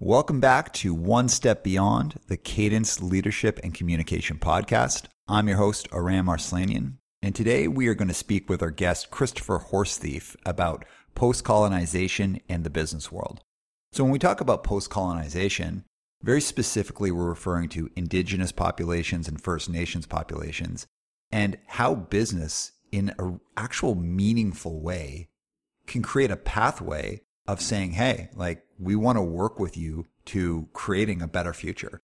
Welcome back to One Step Beyond, the Cadence Leadership and Communication Podcast. I'm your host, Aram Arslanian, and today we are going to speak with our guest, Christopher Horsethief, about post colonization and the business world. So, when we talk about post colonization, very specifically, we're referring to indigenous populations and First Nations populations and how business, in an actual meaningful way, can create a pathway of saying, hey, like, we want to work with you to creating a better future.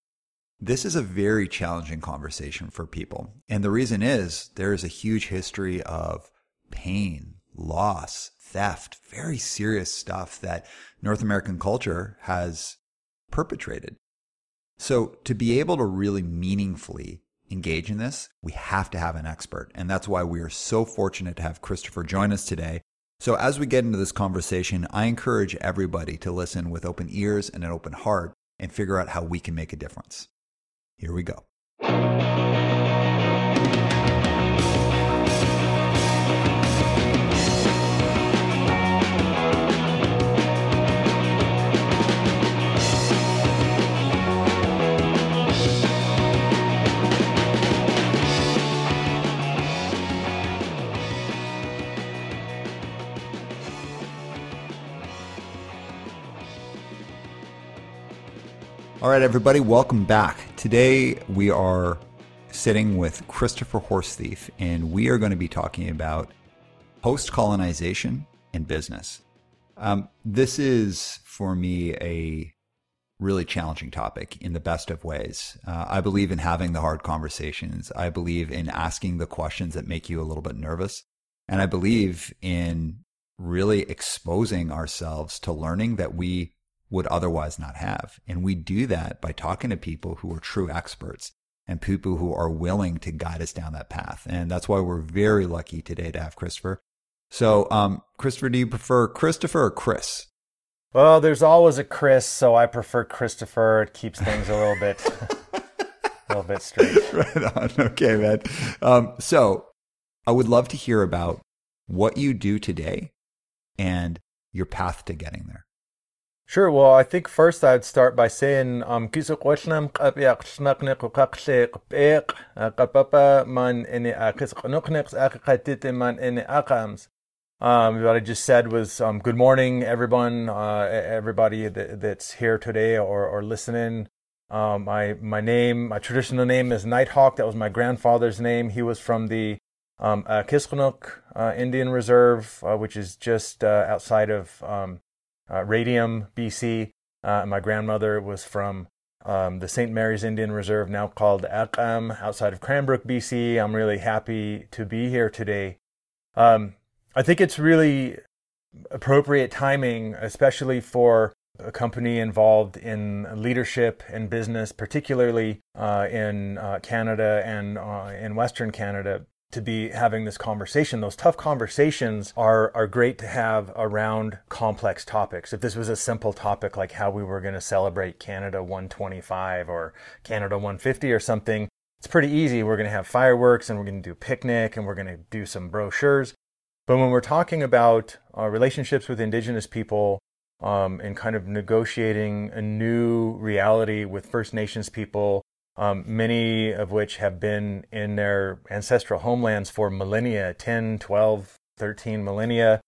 This is a very challenging conversation for people. And the reason is there is a huge history of pain, loss, theft, very serious stuff that North American culture has perpetrated. So to be able to really meaningfully engage in this, we have to have an expert. And that's why we are so fortunate to have Christopher join us today so, as we get into this conversation, I encourage everybody to listen with open ears and an open heart and figure out how we can make a difference. Here we go. All right, everybody, welcome back. Today we are sitting with Christopher Horsethief, and we are going to be talking about post colonization and business. Um, this is, for me, a really challenging topic in the best of ways. Uh, I believe in having the hard conversations. I believe in asking the questions that make you a little bit nervous. And I believe in really exposing ourselves to learning that we would otherwise not have. And we do that by talking to people who are true experts and people who are willing to guide us down that path. And that's why we're very lucky today to have Christopher. So, um, Christopher, do you prefer Christopher or Chris? Well, there's always a Chris, so I prefer Christopher. It keeps things a little bit, a little bit straight. Right on. Okay, man. Um, so, I would love to hear about what you do today and your path to getting there. Sure. Well, I think first I'd start by saying um akams. Um, what I just said was um, good morning, everyone, uh, everybody that, that's here today or, or listening. Um, my my name, my traditional name is Nighthawk. That was my grandfather's name. He was from the um, uh, uh, Indian Reserve, uh, which is just uh, outside of um, uh, Radium, BC. Uh, my grandmother was from um, the St. Mary's Indian Reserve, now called Akam, outside of Cranbrook, BC. I'm really happy to be here today. Um, I think it's really appropriate timing, especially for a company involved in leadership and business, particularly uh, in uh, Canada and uh, in Western Canada, to be having this conversation. Those tough conversations are, are great to have around complex topics. If this was a simple topic like how we were going to celebrate Canada 125 or Canada 150 or something, it's pretty easy. We're going to have fireworks and we're going to do picnic and we're going to do some brochures. But when we're talking about uh, relationships with Indigenous people um, and kind of negotiating a new reality with First Nations people um, many of which have been in their ancestral homelands for millennia 10, 12, 13 millennia.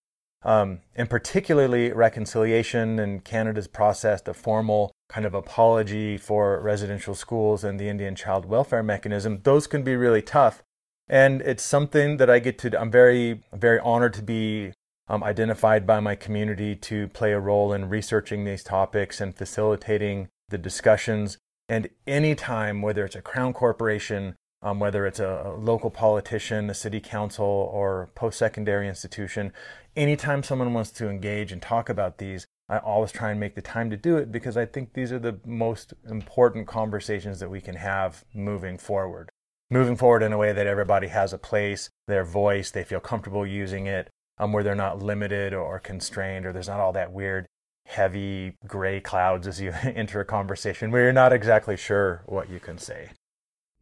Um, and particularly reconciliation and Canada's processed a formal kind of apology for residential schools and the Indian child welfare mechanism. Those can be really tough. And it's something that I get to, I'm very, very honored to be um, identified by my community to play a role in researching these topics and facilitating the discussions and anytime, whether it's a crown corporation, um, whether it's a, a, local politician, a city council, or post secondary institution, anytime someone wants to engage and talk about these, I always try and make the time to do it because I think these are the most important conversations that we can have moving forward. Moving forward in a way that everybody has a place, their voice, they feel comfortable using it, um, where they're not limited or constrained, or there's not all that weird heavy gray clouds as you enter a conversation where you're not exactly sure what you can say.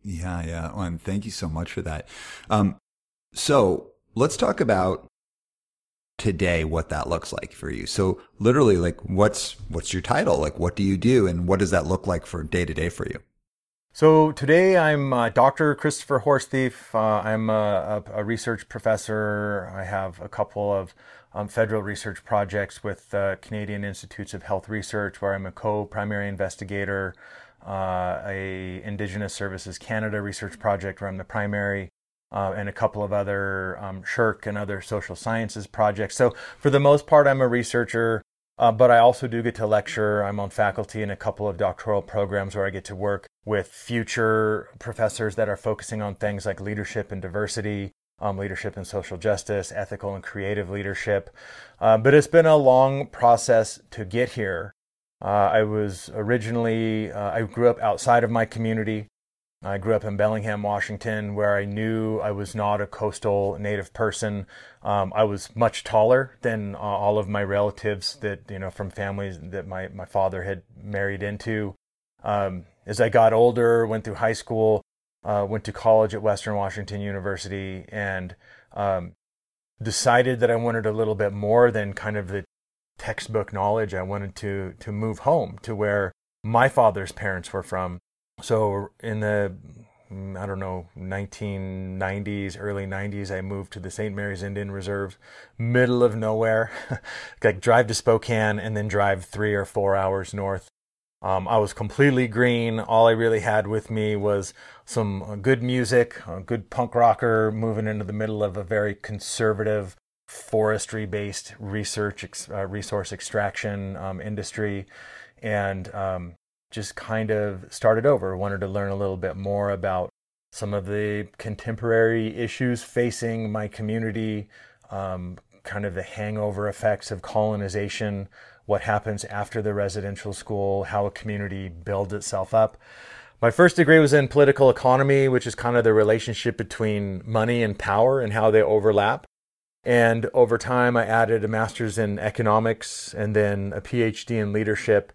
Yeah, yeah. Well, and thank you so much for that. Um, so let's talk about today what that looks like for you. So literally like what's what's your title? Like what do you do and what does that look like for day to day for you? So today I'm uh, Dr. Christopher Horsethief. Uh, I'm a, a, a, research professor. I have a couple of um, federal research projects with uh, Canadian Institutes of Health Research, where I'm a co-primary investigator. Uh, a Indigenous Services Canada research project, where I'm the primary uh, and a couple of other um, and other social sciences projects. So, for the most part, I'm a researcher, uh, but I also do get to lecture. I'm on faculty in a couple of doctoral programs where I get to work with future professors that are focusing on things like leadership and diversity. Um, leadership and social justice, ethical and creative leadership. Uh, but it's been a long process to get here. Uh, I was originally, uh, I grew up outside of my community. I grew up in Bellingham, Washington, where I knew I was not a coastal native person. Um, I was much taller than uh, all of my relatives that, you know, from families that my, my father had married into. Um, as I got older, went through high school, uh, went to college at Western Washington University, and um, decided that I wanted a little bit more than kind of the textbook knowledge. I wanted to to move home to where my father's parents were from so in the mm, I don't know 1990s, early 90s, I moved to the St. Mary's Indian Reserve, middle of nowhere. like drive to Spokane and then drive three or four hours north. Um, I was completely green. All I really had with me was some good music, a good punk rocker moving into the middle of a very conservative forestry based research uh, resource extraction um, industry and um, just kind of started over, wanted to learn a little bit more about some of the contemporary issues facing my community, um, kind of the hangover effects of colonization, what happens after the residential school, how a community builds itself up. My first degree was in political economy, which is kind of the relationship between money and power and how they overlap. And over time, I added a master's in economics and then a PhD in leadership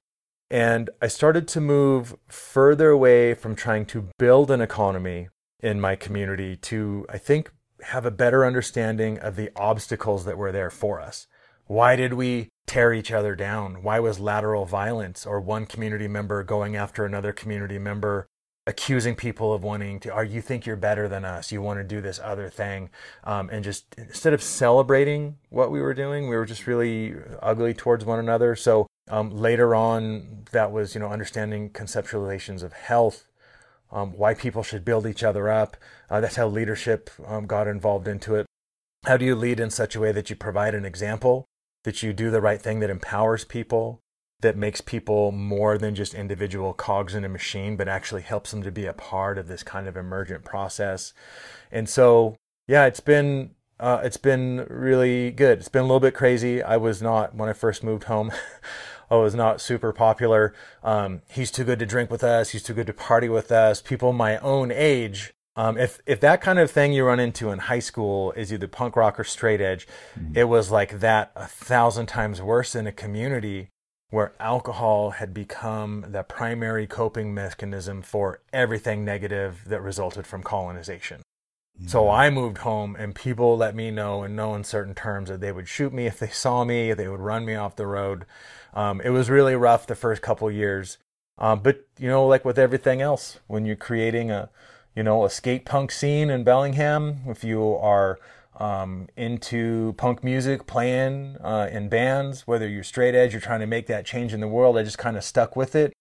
and I started to move further away from trying to build an economy in my community to, I think, have a better understanding of the obstacles that were there for us. Why did we tear each other down? Why was lateral violence or one community member going after another community member accusing people of wanting to, are you think you're better than us, you want to do this other thing. Um, and just instead of celebrating what we were doing, we were just really ugly towards one another. So um, later on, that was, you know, understanding conceptualizations of health, um, why people should build each other up. Uh, that's how leadership um, got involved into it. How do you lead in such a way that you provide an example, that you do the right thing that empowers people, that makes people more than just individual cogs in a machine, but actually helps them to be a part of this kind of emergent process. And so, yeah, it's been uh, it's been really good. It's been a little bit crazy. I was not when I first moved home. I was not super popular. Um, he's too good to drink with us. He's too good to party with us. People my own age. Um, if if that kind of thing you run into in high school is either punk rock or straight edge, mm-hmm. it was like that a thousand times worse in a community where alcohol had become the primary coping mechanism for everything negative that resulted from colonization. So I moved home, and people let me know in no uncertain terms that they would shoot me if they saw me, they would run me off the road. Um, it was really rough the first couple years, um, but you know, like with everything else, when you're creating a, you know, a skate punk scene in Bellingham, if you are um, into punk music, playing uh, in bands, whether you're straight edge, you're trying to make that change in the world. I just kind of stuck with it,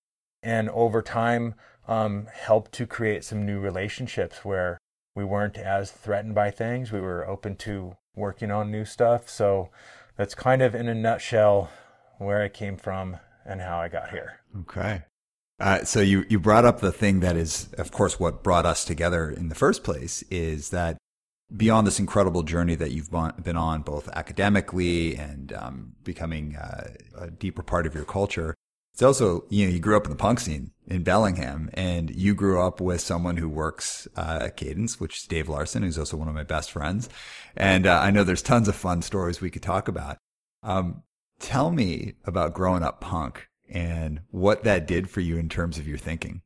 and over time, um, helped to create some new relationships where we weren't as threatened by things. We were open to working on new stuff. So that's kind of in a nutshell where I came from and how I got here. Okay. Uh, so you, you brought up the thing that is, of course, what brought us together in the first place is that beyond this incredible journey that you've been on, both academically and um, becoming uh, a deeper part of your culture, it's also, you know, you grew up in the punk scene in Bellingham and you grew up with someone who works uh, at Cadence, which is Dave Larson, who's also one of my best friends. And uh, I know there's tons of fun stories we could talk about. Um, tell me about growing up punk and what that did for you in terms of your thinking.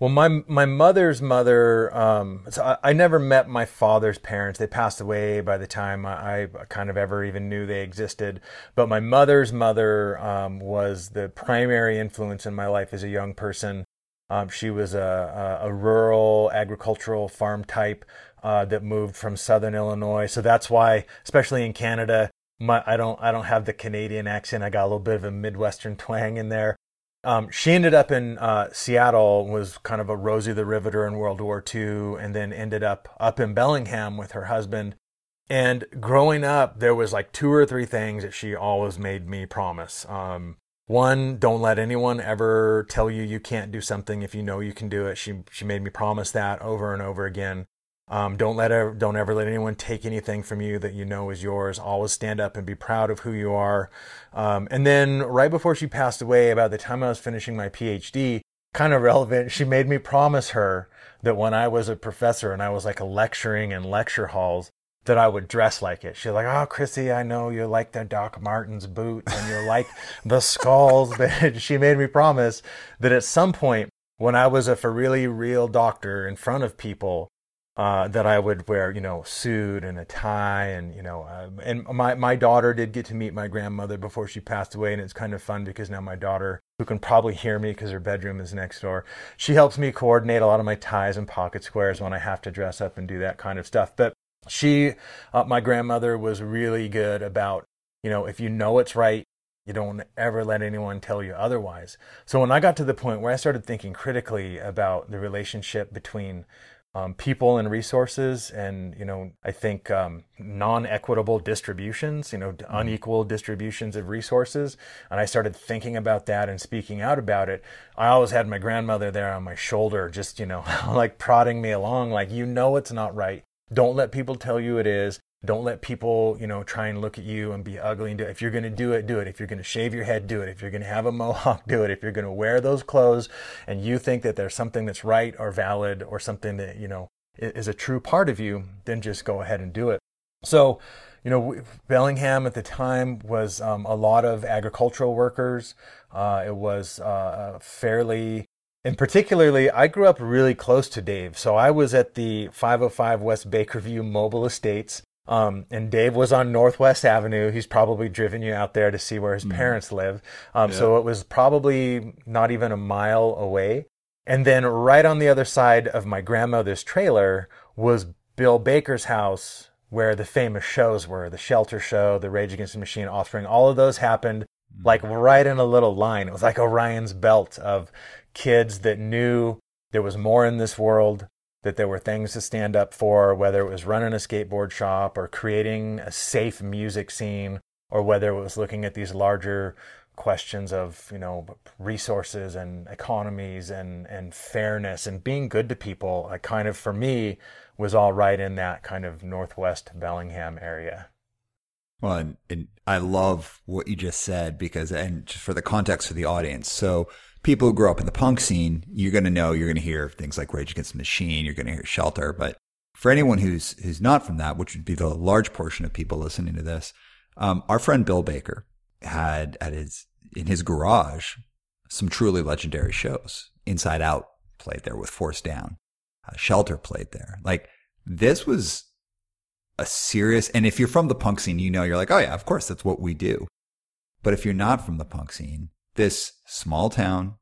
Well, my my mother's mother. Um, so I, I, never met my father's parents. They passed away by the time I, I, kind of ever even knew they existed. But my mother's mother um, was the primary influence in my life as a young person. Um, she was a, a, a, rural agricultural farm type uh, that moved from southern Illinois. So that's why, especially in Canada, my, I don't I don't have the Canadian accent. I got a little bit of a Midwestern twang in there. Um, she ended up in uh, Seattle, was kind of a Rosie the Riveter in World War II, and then ended up up in Bellingham with her husband. And growing up, there was like two or three things that she always made me promise. Um, one, don't let anyone ever tell you you can't do something if you know you can do it. She she made me promise that over and over again. Um, don't let her, don't ever let anyone take anything from you that you know is yours. Always stand up and be proud of who you are. Um, and then right before she passed away, about the time I was finishing my PhD, kind of relevant, she made me promise her that when I was a professor and I was like lecturing in lecture halls, that I would dress like it. She's like, "Oh, Chrissy, I know you like the Doc Martens boots and you like the skulls." But she made me promise that at some point, when I was a for really real doctor in front of people, uh, that I would wear, you know, a suit and a tie, and you know, uh, and my my daughter did get to meet my grandmother before she passed away, and it's kind of fun because now my daughter, who can probably hear me because her bedroom is next door, she helps me coordinate a lot of my ties and pocket squares when I have to dress up and do that kind of stuff. But she, uh, my grandmother, was really good about, you know, if you know it's right, you don't ever let anyone tell you otherwise. So when I got to the point where I started thinking critically about the relationship between um, people and resources and you know i think um, non-equitable distributions you know mm-hmm. unequal distributions of resources. And i started thinking about that and speaking out about it. I always had my grandmother there on my shoulder just you know like prodding me along like you know it's not right. Don't let people tell you it is don't let people, you know, try and look at you and be ugly and do it. If you're going to do it, do it. If you're going to shave your head, do it. If you're going to have a mohawk, do it. If you're going to wear those clothes and you think that there's something that's right or valid or something that, you know, is a true part of you, then just go ahead and do it. So, you know, Bellingham at the time was um, a lot of agricultural workers. Uh, it was uh, fairly and particularly, I grew up really close to Dave. So I was at the 505 West Bakerview Mobile Estates. Um, and Dave was on Northwest Avenue. He's probably driven you out there to see where his mm. parents live. Um, yeah. So it was probably not even a mile away. And then right on the other side of my grandmother's trailer was Bill Baker's house, where the famous shows were the Shelter Show, the Rage Against the Machine, Offspring. All of those happened mm. like right in a little line. It was like Orion's belt of kids that knew there was more in this world that there were things to stand up for, whether it was running a skateboard shop or creating a safe music scene, or whether it was looking at these larger questions of you know resources and economies and and fairness and being good to people. I kind of for me was all right in that kind of northwest Bellingham area. Well, and, and I love what you just said because, and just for the context for the audience, so people who grow up in the punk scene, you're going to know, you're going to hear things like Rage Against the Machine, you're going to hear Shelter. But for anyone who's who's not from that, which would be the large portion of people listening to this, um, our friend Bill Baker had at his in his garage some truly legendary shows. Inside Out played there with Force Down, uh, Shelter played there. Like this was a serious. And if you're from the punk scene, you know you're like, oh yeah, of course that's what we do. But if you're not from the punk scene, this small town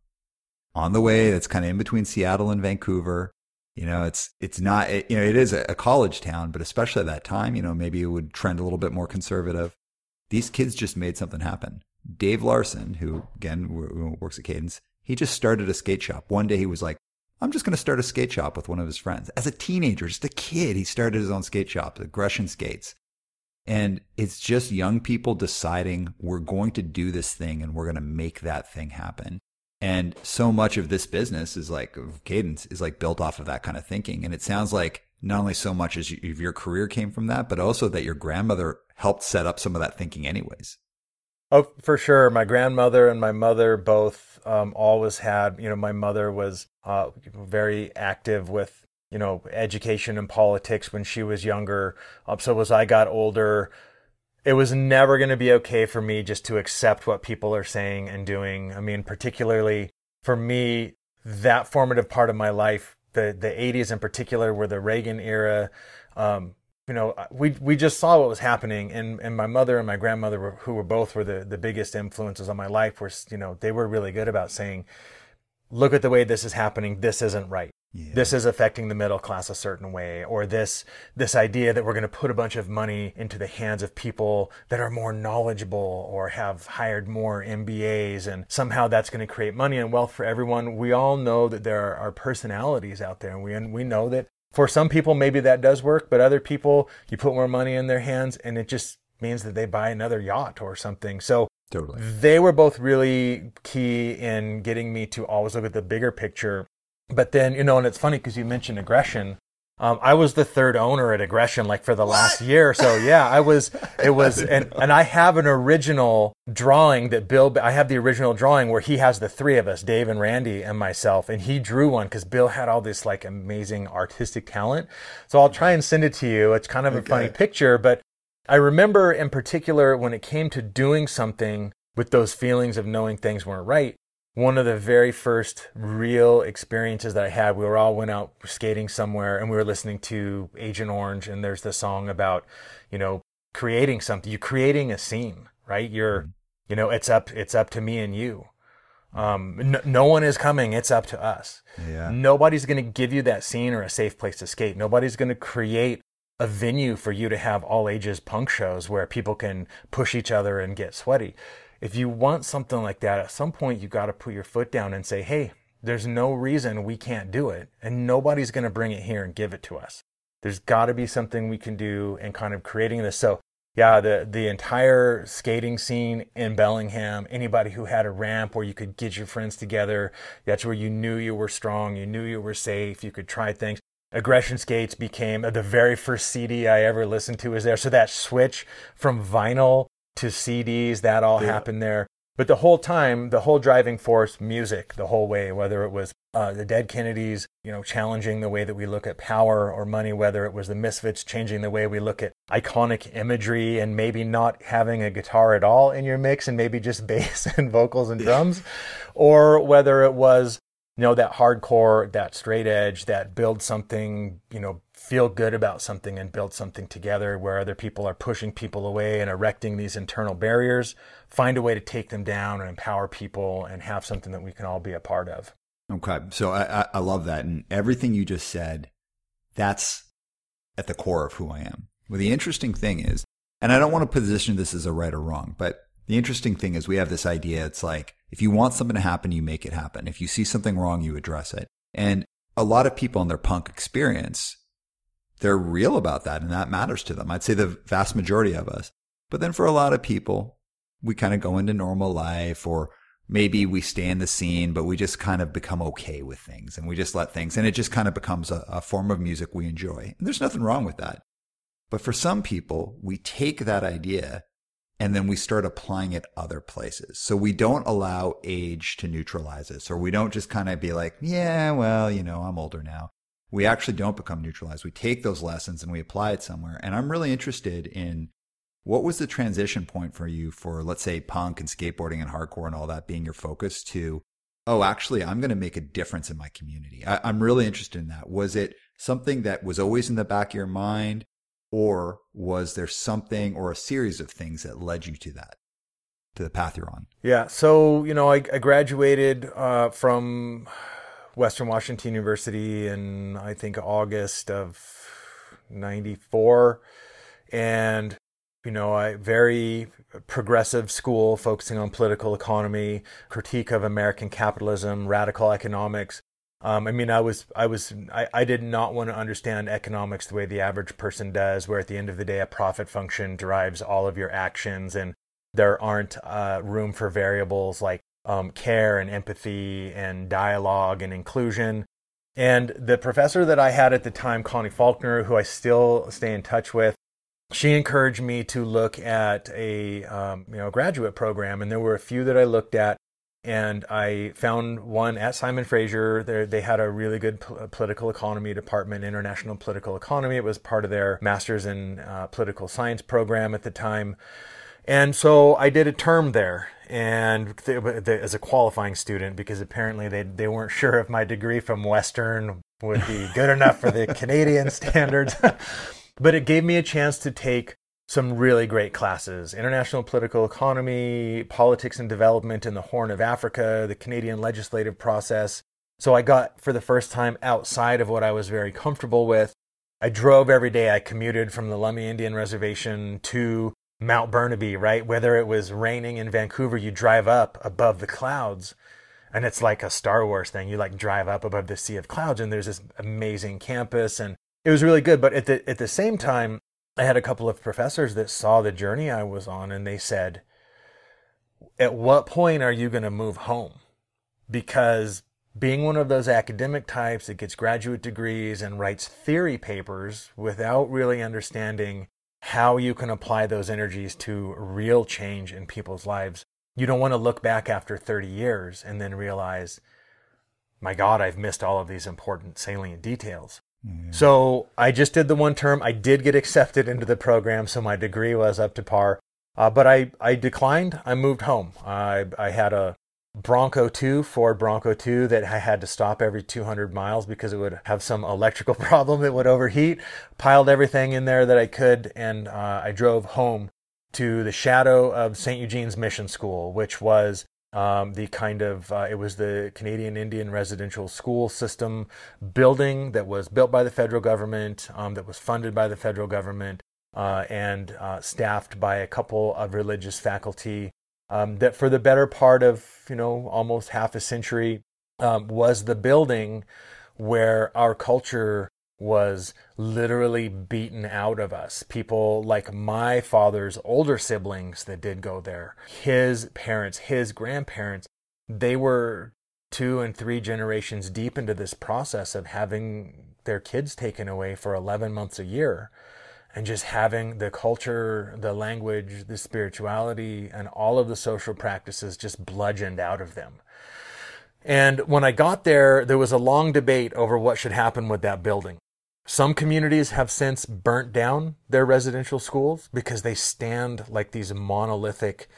on the way that's kind of in between Seattle and Vancouver. You know, it's it's not it, you know it is a, college town, but especially at that time, you know, maybe it would trend a little bit more conservative. These kids just made something happen. Dave Larson, who again works at Cadence, he just started a skate shop. One day he was like, "I'm just going to start a skate shop with one of his friends." As a teenager, just a kid, he started his own skate shop, Aggression Skates. And it's just young people deciding we're going to do this thing and we're going to make that thing happen. And so much of this business is like cadence is like built off of that kind of thinking. And it sounds like not only so much as your career came from that, but also that your grandmother helped set up some of that thinking anyways. Oh, for sure. My grandmother and my mother both um, always had, you know, my mother was uh, very active with you know, education and politics when she was younger. Um, so as I got older, it was never going to be okay for me just to accept what people are saying and doing. I mean, particularly for me, that formative part of my life, the the 80s in particular, were the Reagan era. Um, you know, we we just saw what was happening, and and my mother and my grandmother, were, who were both were the the biggest influences on my life, were you know they were really good about saying, look at the way this is happening. This isn't right. Yeah. This is affecting the middle class a certain way, or this this idea that we're going to put a bunch of money into the hands of people that are more knowledgeable or have hired more MBAs, and somehow that's going to create money and wealth for everyone. We all know that there are personalities out there, and we and we know that for some people maybe that does work, but other people you put more money in their hands, and it just means that they buy another yacht or something. So Totally. They were both really key in getting me to always look at the bigger picture but then, you know, and it's funny because you mentioned aggression. Um, I was the third owner at Aggression, like for the what? last year. So yeah, I was. It was, and and I have an original drawing that Bill. I have the original drawing where he has the three of us, Dave and Randy and myself, and he drew one because Bill had all this like amazing artistic talent. So I'll try and send it to you. It's kind of okay. a funny picture, but I remember in particular when it came to doing something with those feelings of knowing things weren't right one of the very first real experiences that I had, we were all went out skating somewhere and we were listening to Agent Orange and there's the song about, you know, creating something. You're creating a scene, right? You're, mm-hmm. you know, it's up, it's up to me and you. Um, no, no one is coming. It's up to us. Yeah. Nobody's going to give you that scene or a safe place to skate. Nobody's going to create a venue for you to have all ages punk shows where people can push each other and get sweaty if you want something like that, at some point you got to put your foot down and say, hey, there's no reason we can't do it. And nobody's going to bring it here and give it to us. There's got to be something we can do and kind of creating this. So, yeah, the, the entire skating scene in Bellingham, anybody who had a ramp where you could get your friends together, that's where you knew you were strong, you knew you were safe, you could try things. Aggression Skates became the very first CD I ever listened to was there. So that switch from vinyl to CDs, that all yeah. happened there. But the whole time, the whole driving force, music, the whole way, whether it was uh, the Dead Kennedys, you know, challenging the way that we look at power or money, whether it was the Misfits changing the way we look at iconic imagery and maybe not having a guitar at all in your mix and maybe just bass and vocals and drums, or whether it was, you know, that hardcore, that straight edge, that build something, you know, feel good about something and build something together where other people are pushing people away and erecting these internal barriers, find a way to take them down and empower people and have something that we can all be a part of. Okay. So I, I love that. And everything you just said, that's at the core of who I am. Well, the interesting thing is, and I don't want to position this as a right or wrong, but the interesting thing is we have this idea. It's like, if you want something to happen, you make it happen. If you see something wrong, you address it. And a lot of people in their punk experience they're real about that and that matters to them. I'd say the vast majority of us. But then for a lot of people, we kind of go into normal life or maybe we stay in the scene, but we just kind of become okay with things and we just let things, and it just kind of becomes a, a form of music we enjoy. And there's nothing wrong with that. But for some people, we take that idea and then we start applying it other places. So we don't allow age to neutralize us, or we don't just kind of be like, yeah, well, you know, I'm older now we actually don't become neutralized. We take those lessons and we apply it somewhere. And I'm really interested in what was the transition point for you for, let's say, punk and skateboarding and hardcore and all that being your focus to, oh, actually, I'm going to make a difference in my community. I, I'm really interested in that. Was it something that was always in the back of your mind? Or was there something or a series of things that led you to that? to the path you're on? Yeah. So, you know, I, I graduated uh, from Western Washington University in I think August of 94 and you know, a very progressive school focusing on political economy, critique of American capitalism, radical economics. Um, I mean, I was, I was, I, I did not want to understand economics the way the average person does, where at the end of the day, a profit function drives all of your actions and there aren't uh, room for variables like um, care and empathy and dialogue and inclusion. And the professor that I had at the time, Connie Faulkner, who I still stay in touch with, she encouraged me to look at a um, you know graduate program, and there were a few that I looked at, and I found one at Simon Fraser. There, they had a really good political economy department, international political economy. It was part of their master's in uh, political science program at the time. And so I did a term there and as a qualifying student because apparently they they weren't sure if my degree from Western would be good enough for the Canadian standards. but it gave me a chance to take some really great classes international political economy, politics and development in the Horn of Africa, the Canadian legislative process. So I got, for the first time, outside of what I was very comfortable with. I drove every day. I commuted from the Lummi Indian Reservation to Mount Burnaby, right? Whether it was raining in Vancouver, you drive up above the clouds and it's like a Star Wars thing. You like drive up above the sea of clouds and there's this amazing campus and it was really good. But at the, at the same time, I had a couple of professors that saw the journey I was on and they said, at what point are you going to move home? Because being one of those academic types that gets graduate degrees and writes theory papers without really understanding how you can apply those energies to real change in people's lives. You don't want to look back after 30 years and then realize, my God, I've missed all of these important salient details. Mm-hmm. So I just did the one term. I did get accepted into the program, so my degree was up to par. Uh, but I, I declined. I moved home. I, I had a Bronco 2, Ford Bronco 2, that I had to stop every 200 miles because it would have some electrical problem that would overheat. Piled everything in there that I could, and uh, I drove home to the shadow of St. Eugene's Mission School, which was um, the kind of uh, it was the Canadian Indian residential school system building that was built by the federal government, um, that was funded by the federal government, uh, and uh, staffed by a couple of religious faculty um, that for the better part of you know almost half a century um, was the building where our culture was literally beaten out of us. People like my father's older siblings that did go there, his parents, his grandparents, they were two and three generations deep into this process of having their kids taken away for 11 months a year and just having the culture, the language, the spirituality, and all of the social practices just bludgeoned out of them. And when I got there, there was a long debate over what should happen with that building. Some communities have since burnt down their residential schools because they stand like these monolithic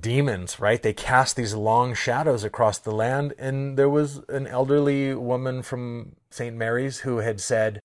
demons, right? They cast these long shadows across the land. And there was an elderly woman from St. Mary's who had said,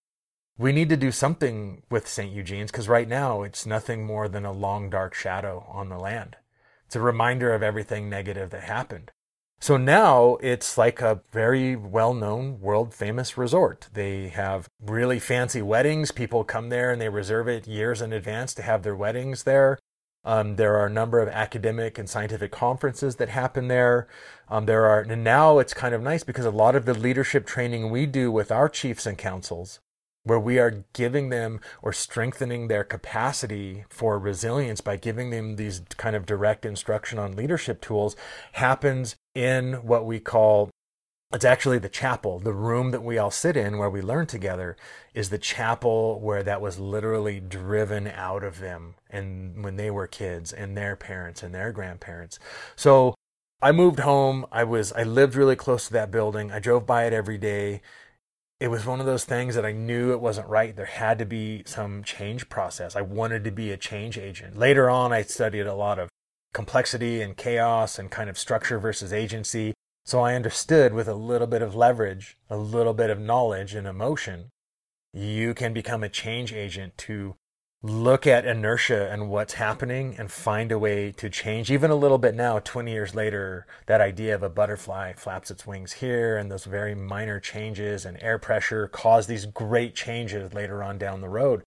we need to do something with St. Eugene's because right now it's nothing more than a long dark shadow on the land. It's a reminder of everything negative that happened. So now it's like a very well known, world famous resort. They have really fancy weddings. People come there and they reserve it years in advance to have their weddings there. Um, there are a number of academic and scientific conferences that happen there. Um, there are, and now it's kind of nice because a lot of the leadership training we do with our chiefs and councils where we are giving them or strengthening their capacity for resilience by giving them these kind of direct instruction on leadership tools happens in what we call it's actually the chapel the room that we all sit in where we learn together is the chapel where that was literally driven out of them and when they were kids and their parents and their grandparents. So i moved home. I was i lived really close to that building. I drove by it every day it was one of those things that I knew it wasn't right. There had to be some change process. I wanted to be a change agent. Later on, I studied a lot of complexity and chaos and kind of structure versus agency. So I understood with a little bit of leverage, a little bit of knowledge and emotion, you can become a change agent to look at inertia and what's happening and find a way to change. Even a little bit now 20 years later that idea of a butterfly flaps its wings here and those very minor changes and air pressure cause these great changes later on down the road.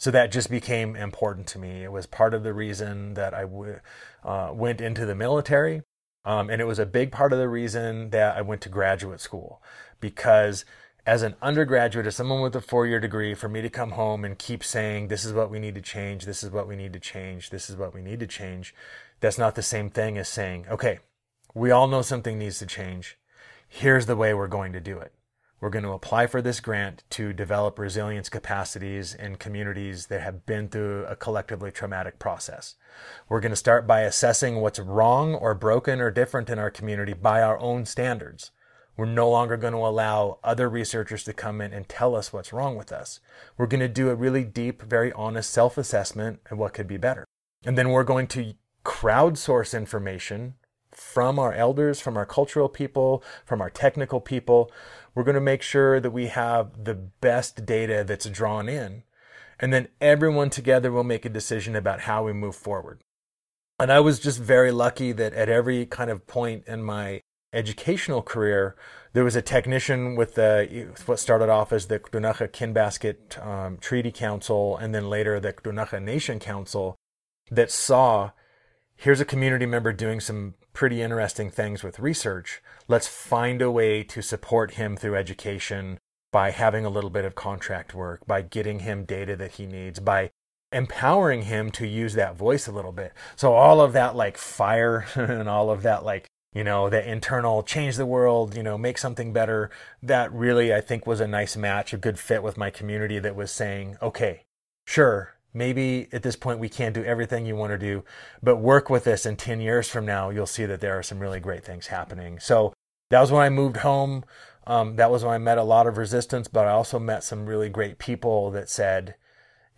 So that just became important to me. It was part of the reason that I w- uh, went into the military um, and it was a big part of the reason that i went to graduate school because as an undergraduate, as someone with a four year degree, for me to come home and keep saying, this is what we need to change, this is what we need to change, this is what we need to change, that's not the same thing as saying, okay, we all know something needs to change. Here's the way we're going to do it. We're going to apply for this grant to develop resilience capacities in communities that have been through a collectively traumatic process. We're going to start by assessing what's wrong or broken or different in our community by our own standards. We're no longer going to allow other researchers to come in and tell us what's wrong with us. We're going to do a really deep, very honest self assessment of what could be better. And then we're going to crowdsource information from our elders, from our cultural people, from our technical people. We're going to make sure that we have the best data that's drawn in. And then everyone together will make a decision about how we move forward. And I was just very lucky that at every kind of point in my educational career, there was a technician with the what started off as the Ktunaxa Kinbasket um, Treaty Council and then later the Ktunaxa Nation Council that saw here's a community member doing some pretty interesting things with research. Let's find a way to support him through education by having a little bit of contract work, by getting him data that he needs, by empowering him to use that voice a little bit. So all of that like fire and all of that like you know, the internal change the world, you know, make something better. That really, I think, was a nice match, a good fit with my community that was saying, okay, sure, maybe at this point we can't do everything you want to do, but work with this. And 10 years from now, you'll see that there are some really great things happening. So that was when I moved home. Um, that was when I met a lot of resistance, but I also met some really great people that said,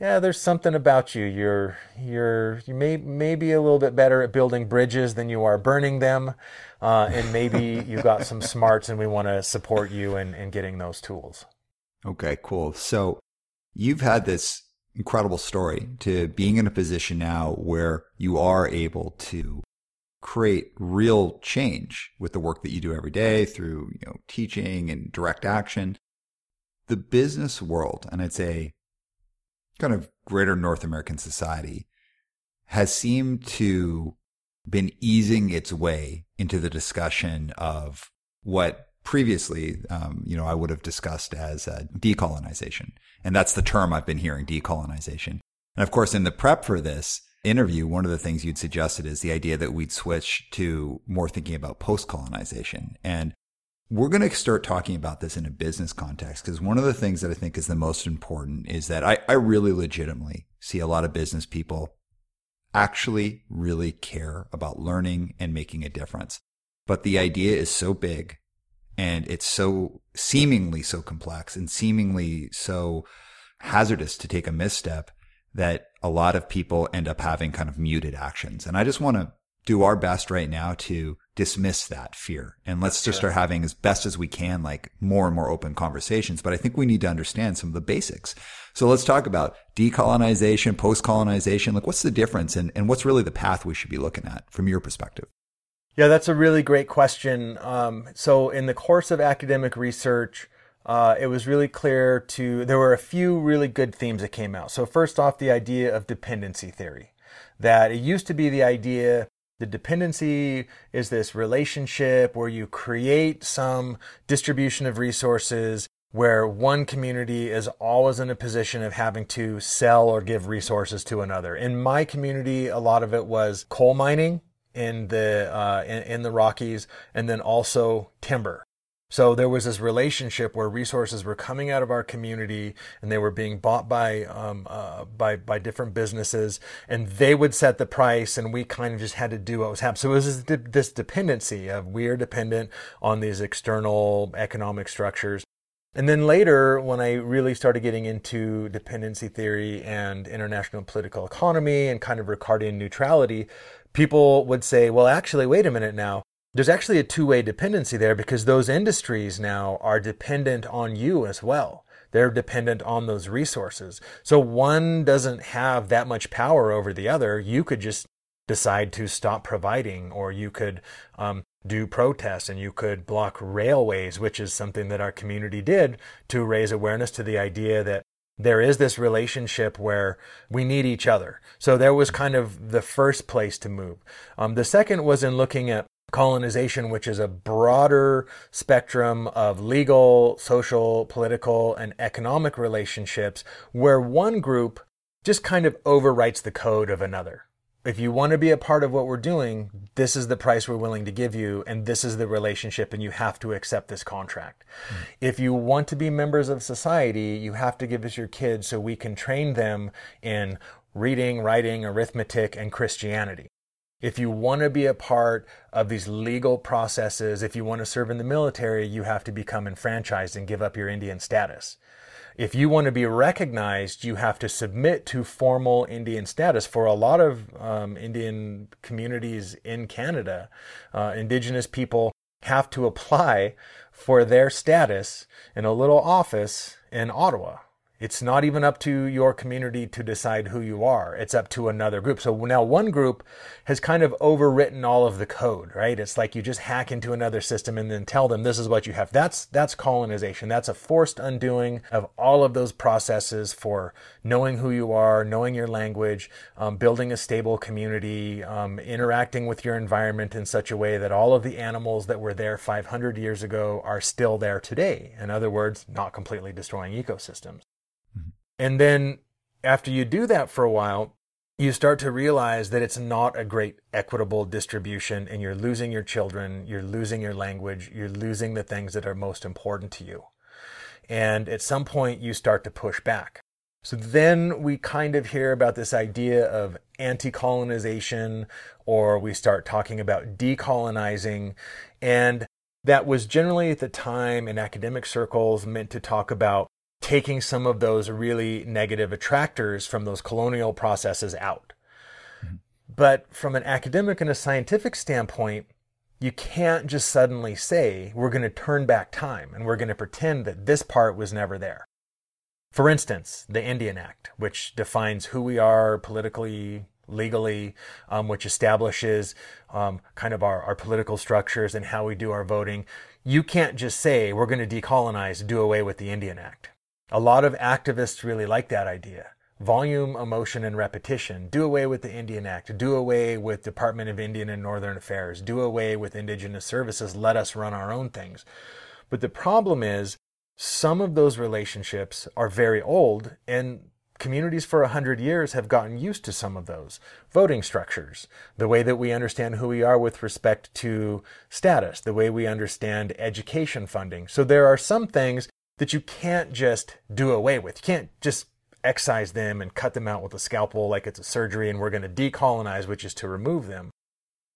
yeah, there's something about you. You're you're you may maybe a little bit better at building bridges than you are burning them, uh, and maybe you've got some smarts, and we want to support you in, in getting those tools. Okay, cool. So you've had this incredible story to being in a position now where you are able to create real change with the work that you do every day through you know teaching and direct action. The business world, and I'd say kind of greater North American society has seemed to been easing its way into the discussion of what previously, um, you know, I would have discussed as uh, decolonization. And that's the term I've been hearing, decolonization. And of course, in the prep for this interview, one of the things you'd suggested is the idea that we'd switch to more thinking about post colonization. And we're going to start talking about this in a business context because one of the things that I think is the most important is that I, I really legitimately see a lot of business people actually really care about learning and making a difference. But the idea is so big and it's so seemingly so complex and seemingly so hazardous to take a misstep that a lot of people end up having kind of muted actions. And I just want to do our best right now to dismiss that fear. And let's just start having as best as we can like more and more open conversations. But i think we need to understand some of the basics. So let's talk about decolonization post-colonization. Like what's the difference and, and what's really the path we should be looking at from your perspective? Yeah that's a really great question. Um, so in the course of academic research uh, it was really clear to there were a few really good themes that came out. So first off the idea of dependency theory. That it used to be the idea the dependency is this relationship where you create some distribution of resources where one community is always in a position of having to sell or give resources to another. In my community, a lot of it was coal mining in the uh, in, in the Rockies, and then also timber. So there was this relationship where resources were coming out of our community and they were being bought by um, uh, by by different businesses, and they would set the price, and we kind of just had to do what was happening. So it was this, this dependency of we are dependent on these external economic structures. And then later, when I really started getting into dependency theory and international political economy and kind of Ricardian neutrality, people would say, well, actually, wait a minute now there's actually a two way dependency there because those industries now are dependent on you as well. They're dependent on those resources. So one doesn't have that much power over the other. You could just decide to stop providing, or you could um, do protests and you could block railways, which is something that our community did to raise awareness to the idea that there is this relationship where we need each other. So there was kind of the first place to move. Um, the second was in looking at colonization, which is a broader spectrum of legal, social, political, and economic relationships where one group just kind of overwrites the code of another. If you want to be a part of what we're doing, this is the price we're willing to give you, and this is the relationship, and you have to accept this contract. Mm. If you want to be members of society, you have to give us your kids so we can train them in reading, writing, arithmetic, and Christianity. If you want to be a part of these legal processes, if you want to serve in the military, you have to become enfranchised and give up your Indian status. if you want to be recognized, you have to submit to formal Indian status. For a lot of um, Indian communities in Canada, uh, Indigenous people have to apply for their status in a little office in Ottawa. It's not even up to your community to decide who you are. It's up to another group. So now one group has kind of overwritten all of the code, right? It's like you just hack into another system and then tell them this is what you have. That's that's colonization. That's a forced undoing of all of those processes for knowing who you are, knowing your language, um, building a stable community, um, interacting with your environment in such a way that all of the animals that were there 500 years ago are still there today. In other words, not completely destroying ecosystems. And then after you do that for a while, you start to realize that it's not a great equitable distribution and you're losing your children, you're losing your language, you're losing the things that are most important to you. And at some point, you start to push back. So then we kind of hear about this idea of anti colonization, or we start talking about decolonizing. And that was generally at the time in academic circles meant to talk about taking some of those really negative attractors from those colonial processes out. Mm-hmm. But from an academic and a scientific standpoint, you can't just suddenly say, we're going to turn back time and we're going to pretend that this part was never there. For instance, the Indian Act, which defines who we are politically, legally, um, which establishes um, kind of our, our political structures and how we do our voting. You can't just say, we're going to decolonize, do away with the Indian Act. A lot of activists really like that idea. Volume, emotion, and repetition. Do away with the Indian Act. Do away with Department of Indian and Northern Affairs. Do away with Indigenous services. Let us run our own things. But the problem is, some of those relationships are very old, and communities for a hundred years have gotten used to some of those voting structures, the way that we understand who we are with respect to status, the way we understand education funding. So there are some things that you can't just do away with. You can't just excise them and cut them out with a scalpel like it's a surgery and we're going to decolonize, which is to remove them.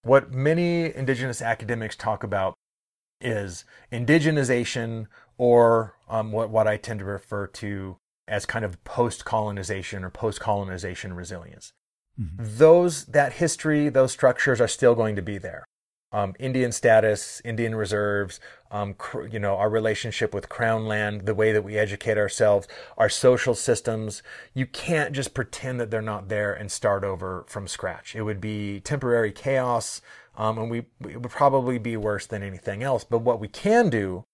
What many indigenous academics talk about is indigenization or um, what, what I tend to refer to as kind of post colonization or post colonization resilience. Mm-hmm. Those, that history, those structures are still going to be there um, Indian status, Indian reserves, um, cr- you know, our relationship with Crown land, the way that we educate ourselves, our social systems. You can't just pretend that they're not there and start over from scratch. It would be temporary chaos, um, and we it would probably be worse than anything else. But what we can do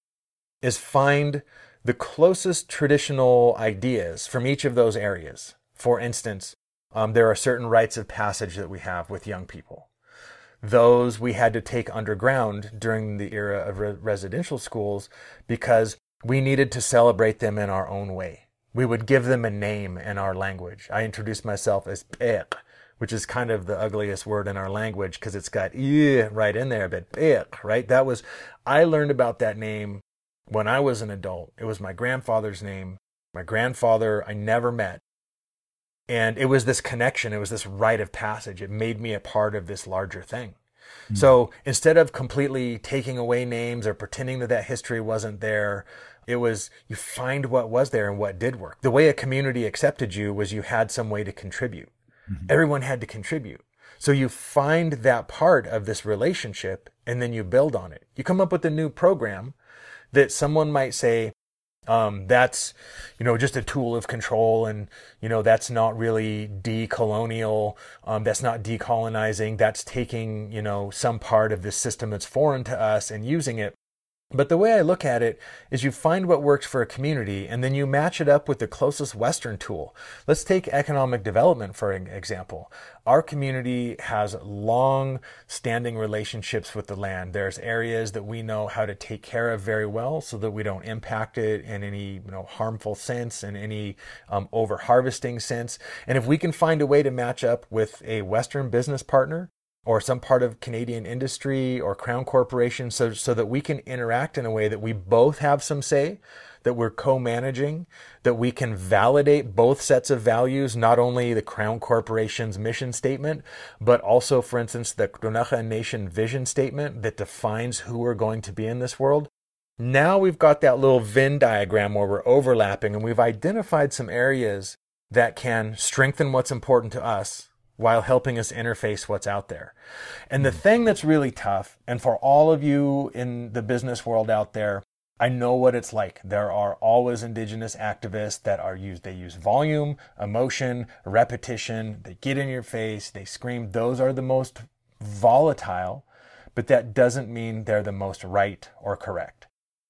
is find the closest traditional ideas from each of those areas. For instance, um, there are certain rites of passage that we have with young people those we had to take underground during the era of re- residential schools because we needed to celebrate them in our own way. We would give them a name in our language. I introduced myself as Pek, which is kind of the ugliest word in our language because it's got right in there, but Pek, right? That was, I learned about that name when I was an adult. It was my grandfather's name. My grandfather I never met, and it was this connection, it was this rite of passage. It made me a part of this larger thing. Mm-hmm. So instead of completely taking away names or pretending that that history wasn't there, it was you find what was there and what did work. The way a community accepted you was you had some way to contribute. Mm-hmm. Everyone had to contribute. So you find that part of this relationship and then you build on it. You come up with a new program that someone might say, um, that's you know just a tool of control and you know that's not really decolonial. Um, that's not decolonizing. That's taking you know some part of this system that's foreign to us and using it but the way I look at it is you find what works for a community and then you match it up with the closest Western tool. Let's take economic development for an example. Our community has long standing relationships with the land. There's areas that we know how to take care of very well so that we don't impact it in any you know, harmful sense, in any um, over harvesting sense. And if we can find a way to match up with a Western business partner or some part of Canadian industry or Crown Corporation so, so that we can interact in a way that we both have some say, that we're co managing, that we can validate both sets of values, not only the Crown Corporation's mission statement, but also, for instance, the Ktunaxa Nation vision statement that defines who we're going to be in this world. Now we've got that little Venn diagram where we're overlapping and we've identified some areas that can strengthen what's important to us while helping us interface what's out there. And the thing that's really tough, and for all of you in the business world out there, I know what it's like. There are always indigenous activists that are used, they use volume, emotion, repetition, they get in your face, they scream. Those are the most volatile, but that doesn't mean they're the most right or correct.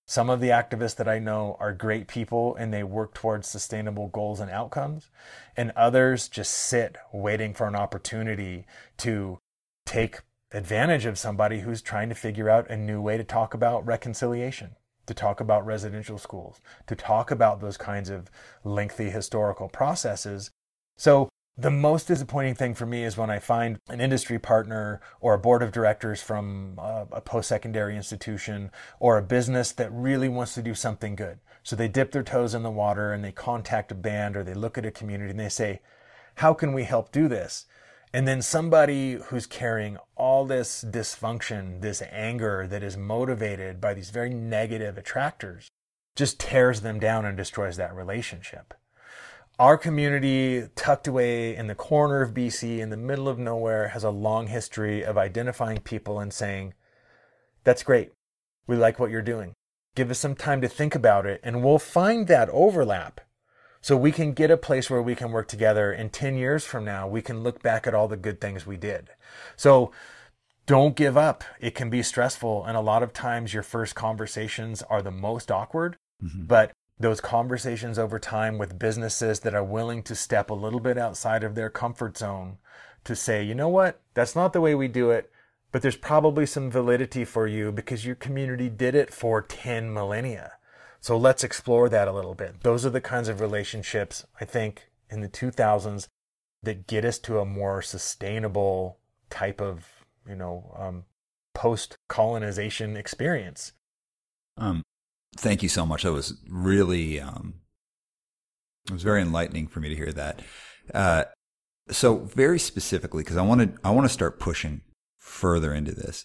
Some of the activists that I know are great people and they work towards sustainable goals and outcomes, and others just sit waiting for an opportunity to take advantage of somebody who's trying to figure out a new way to talk about reconciliation, to talk about residential schools, to talk about those kinds of lengthy historical processes. So the most disappointing thing for me is when I find an industry partner or a board of directors from a, a post secondary institution or a business that really wants to do something good. So they dip their toes in the water and they contact a band or they look at a community and they say, How can we help do this? And then somebody who's carrying all this dysfunction, this anger that is motivated by these very negative attractors, just tears them down and destroys that relationship. Our community, tucked away in the corner of BC, in the middle of nowhere, has a long history of identifying people and saying, That's great. We like what you're doing. Give us some time to think about it, and we'll find that overlap. So we can get a place where we can work together. In 10 years from now, we can look back at all the good things we did. So don't give up. It can be stressful. And a lot of times your first conversations are the most awkward, mm-hmm. but those conversations over time with businesses that are willing to step a little bit outside of their comfort zone to say, you know what, that's not the way we do it, but there's probably some validity for you because your community did it for 10 millennia. So let's explore that a little bit. Those are the kinds of relationships I think in the 2000s that get us to a more sustainable type of, you know, um, post colonization experience. Um, thank you so much. That was really, um, it was very enlightening for me to hear that. Uh, so very specifically, because I want to, I want to start pushing further into this.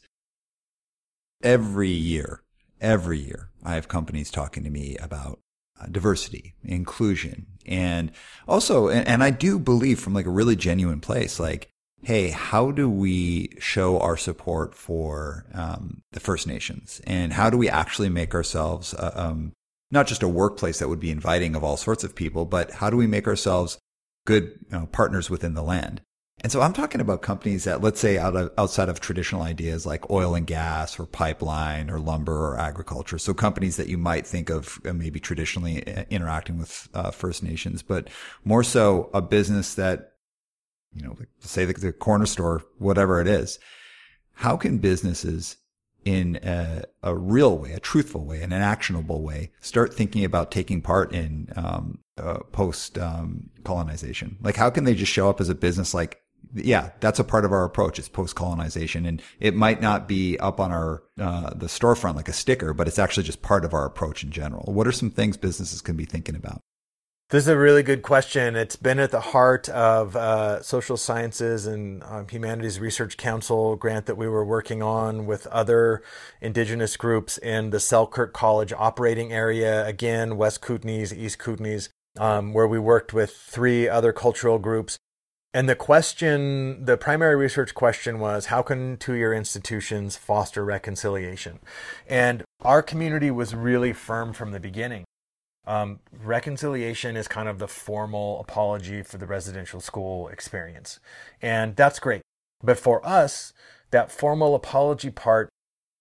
Every year, every year, I have companies talking to me about uh, diversity, inclusion, and also, and, and I do believe from like a really genuine place, like hey, how do we show our support for um, the First Nations? And how do we actually make ourselves uh, um, not just a workplace that would be inviting of all sorts of people, but how do we make ourselves good you know, partners within the land? And so I'm talking about companies that, let's say, out of, outside of traditional ideas like oil and gas or pipeline or lumber or agriculture. So companies that you might think of uh, maybe traditionally uh, interacting with uh, First Nations, but more so a business that you know, say the, the corner store, whatever it is. How can businesses in a, a, real way, a truthful way, and an actionable way, start thinking about taking part in um, uh, post um, colonization? Like, how can they just show up as a business? Like, yeah, that's a part of our approach. It's post colonization, and it might not be up on our uh, the storefront like a sticker, but it's actually just part of our approach in general. What are some things businesses can be thinking about? This is a really good question. It's been at the heart of uh, social sciences and um, humanities research council grant that we were working on with other indigenous groups in the Selkirk College operating area. Again, West Kootenays, East Kootenays, um, where we worked with three other cultural groups. And the question, the primary research question was, how can two-year institutions foster reconciliation? And our community was really firm from the beginning um, reconciliation is kind of the formal apology for the residential school experience. And that's great. But for us, that formal apology part,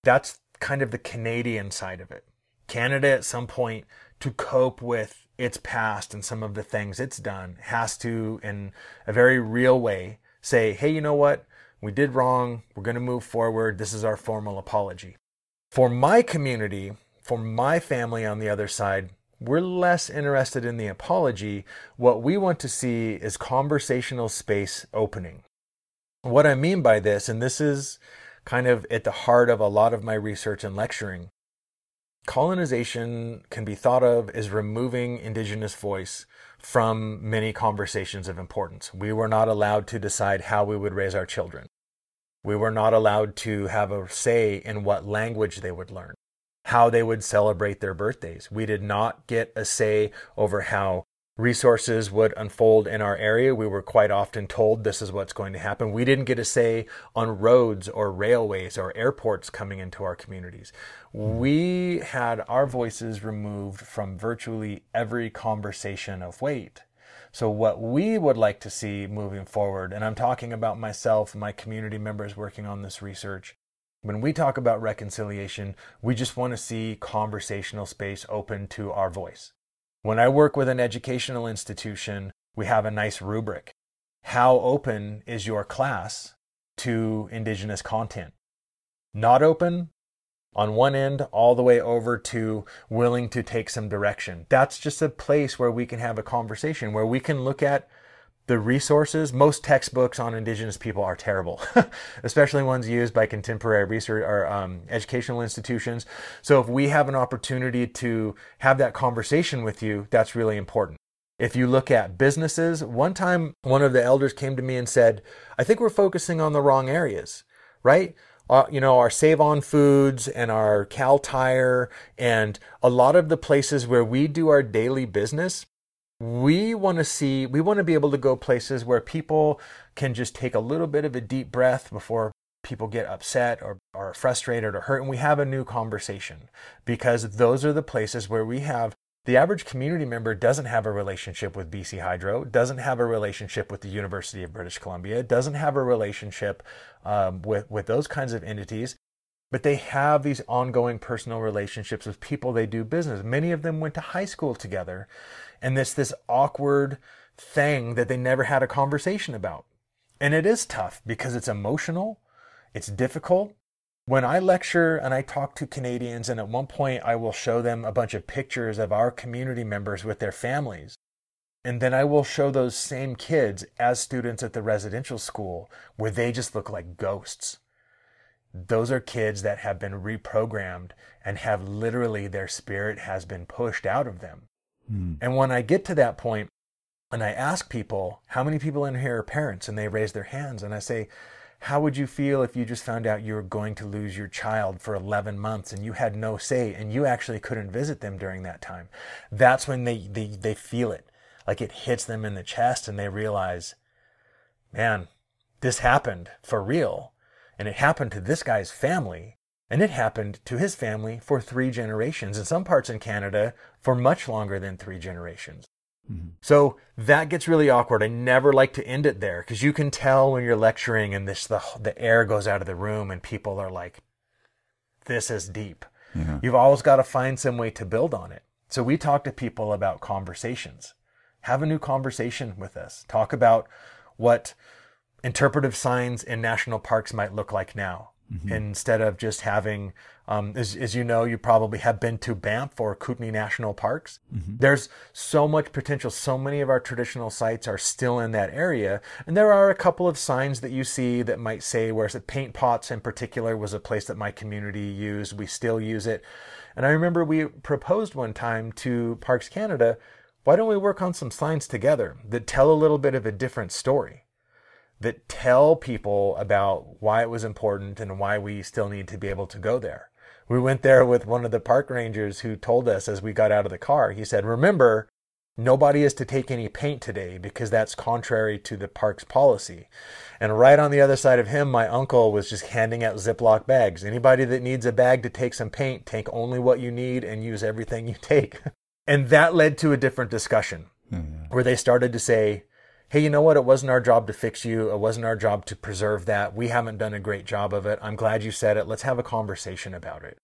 that's kind of the Canadian side of it. Canada, at some point, to cope with its past and some of the things it's done, has to, in a very real way, say, hey, you know what? We did wrong. We're going to move forward. This is our formal apology. For my community, for my family on the other side, we're less interested in the apology. What we want to see is conversational space opening. What I mean by this, and this is kind of at the heart of a lot of my research and lecturing, colonization can be thought of as removing Indigenous voice from many conversations of importance. We were not allowed to decide how we would raise our children. We were not allowed to have a say in what language they would learn how they would celebrate their birthdays. We did not get a say over how resources would unfold in our area. We were quite often told this is what's going to happen. We didn't get a say on roads or railways or airports coming into our communities. We had our voices removed from virtually every conversation of weight. So, what we would like to see moving forward, and I'm talking about myself and my community members working on this research, when we talk about reconciliation, we just want to see conversational space open to our voice. When I work with an educational institution, we have a nice rubric. How open is your class to Indigenous content? Not open, on one end all the way over to willing to take some direction. That's just a place where we can have a conversation, where we can look at the resources, most textbooks on Indigenous people are terrible, especially ones used by contemporary research or um, educational institutions. So if we have an opportunity to have that conversation with you, that's really important. If you look at businesses, one time one of the elders came to me and said, I think we're focusing on the wrong areas, right? Uh, you know, our Save On Foods and our Kal Tire and a lot of the places where we do our daily business, we want to see, we want to be able to go places where people can just take a little bit of a deep breath before people get upset or are frustrated or hurt. And we have a new conversation because those are the places where we have the average community member doesn't have a relationship with BC Hydro, doesn't have a relationship with the University of British Columbia, doesn't have a relationship um, with, with those kinds of entities, but they have these ongoing personal relationships with people they do business. Many of them went to high school together and this this awkward thing that they never had a conversation about. And it is tough because it's emotional, it's difficult. When I lecture and I talk to Canadians, and at one point I will show them a bunch of pictures of our community members with their families, and then I will show those same kids as students at the residential school where they just look like ghosts. Those are kids that have been reprogrammed and have literally their spirit has been pushed out of them. Mm. And when I get to that point and I ask people, how many people in here are parents? And they raise their hands. And I say, how would you feel if you just found out you were going to lose your child for 11 months and you had no say and you actually couldn't visit them during that time? That's when they, they, they feel it. Like it hits them in the chest and they realize, man, this happened for real. And it happened to this guy's family. And it happened to his family for three generations, in some parts in Canada for much longer than three generations. Mm-hmm. So that gets really awkward. I never like to end it there because you can tell when you're lecturing and this the the air goes out of the room and people are like, "This is deep." Yeah. You've always got to find some way to build on it. So we talk to people about conversations. Have a new conversation with us. Talk about what interpretive signs in national parks might look like now mm-hmm. instead of just having, um, as, as you know, you probably have been to Banff or Kootenay National Parks. Mm-hmm. There's so much potential. So many of our traditional sites are still in that area. And there are a couple of signs that you see that might say, whereas the paint pots in particular was a place that my community used. We still use it. And I remember we proposed one time to Parks Canada, why don't we work on some signs together that tell a little bit of a different story? That tell people about why it was important and why we still need to be able to go there. We went there with one of the park rangers who told us as we got out of the car, he said, Remember, nobody is to take any paint today because that's contrary to the park's policy. And right on the other side of him, my uncle was just handing out Ziploc bags. Anybody that needs a bag to take some paint, take only what you need and use everything you take. And that led to a different discussion mm-hmm. where they started to say, hey, you know what? It wasn't our job to fix you. It wasn't our job to preserve that. We haven't done a great job of it. I'm glad you said it. Let's have a conversation about it.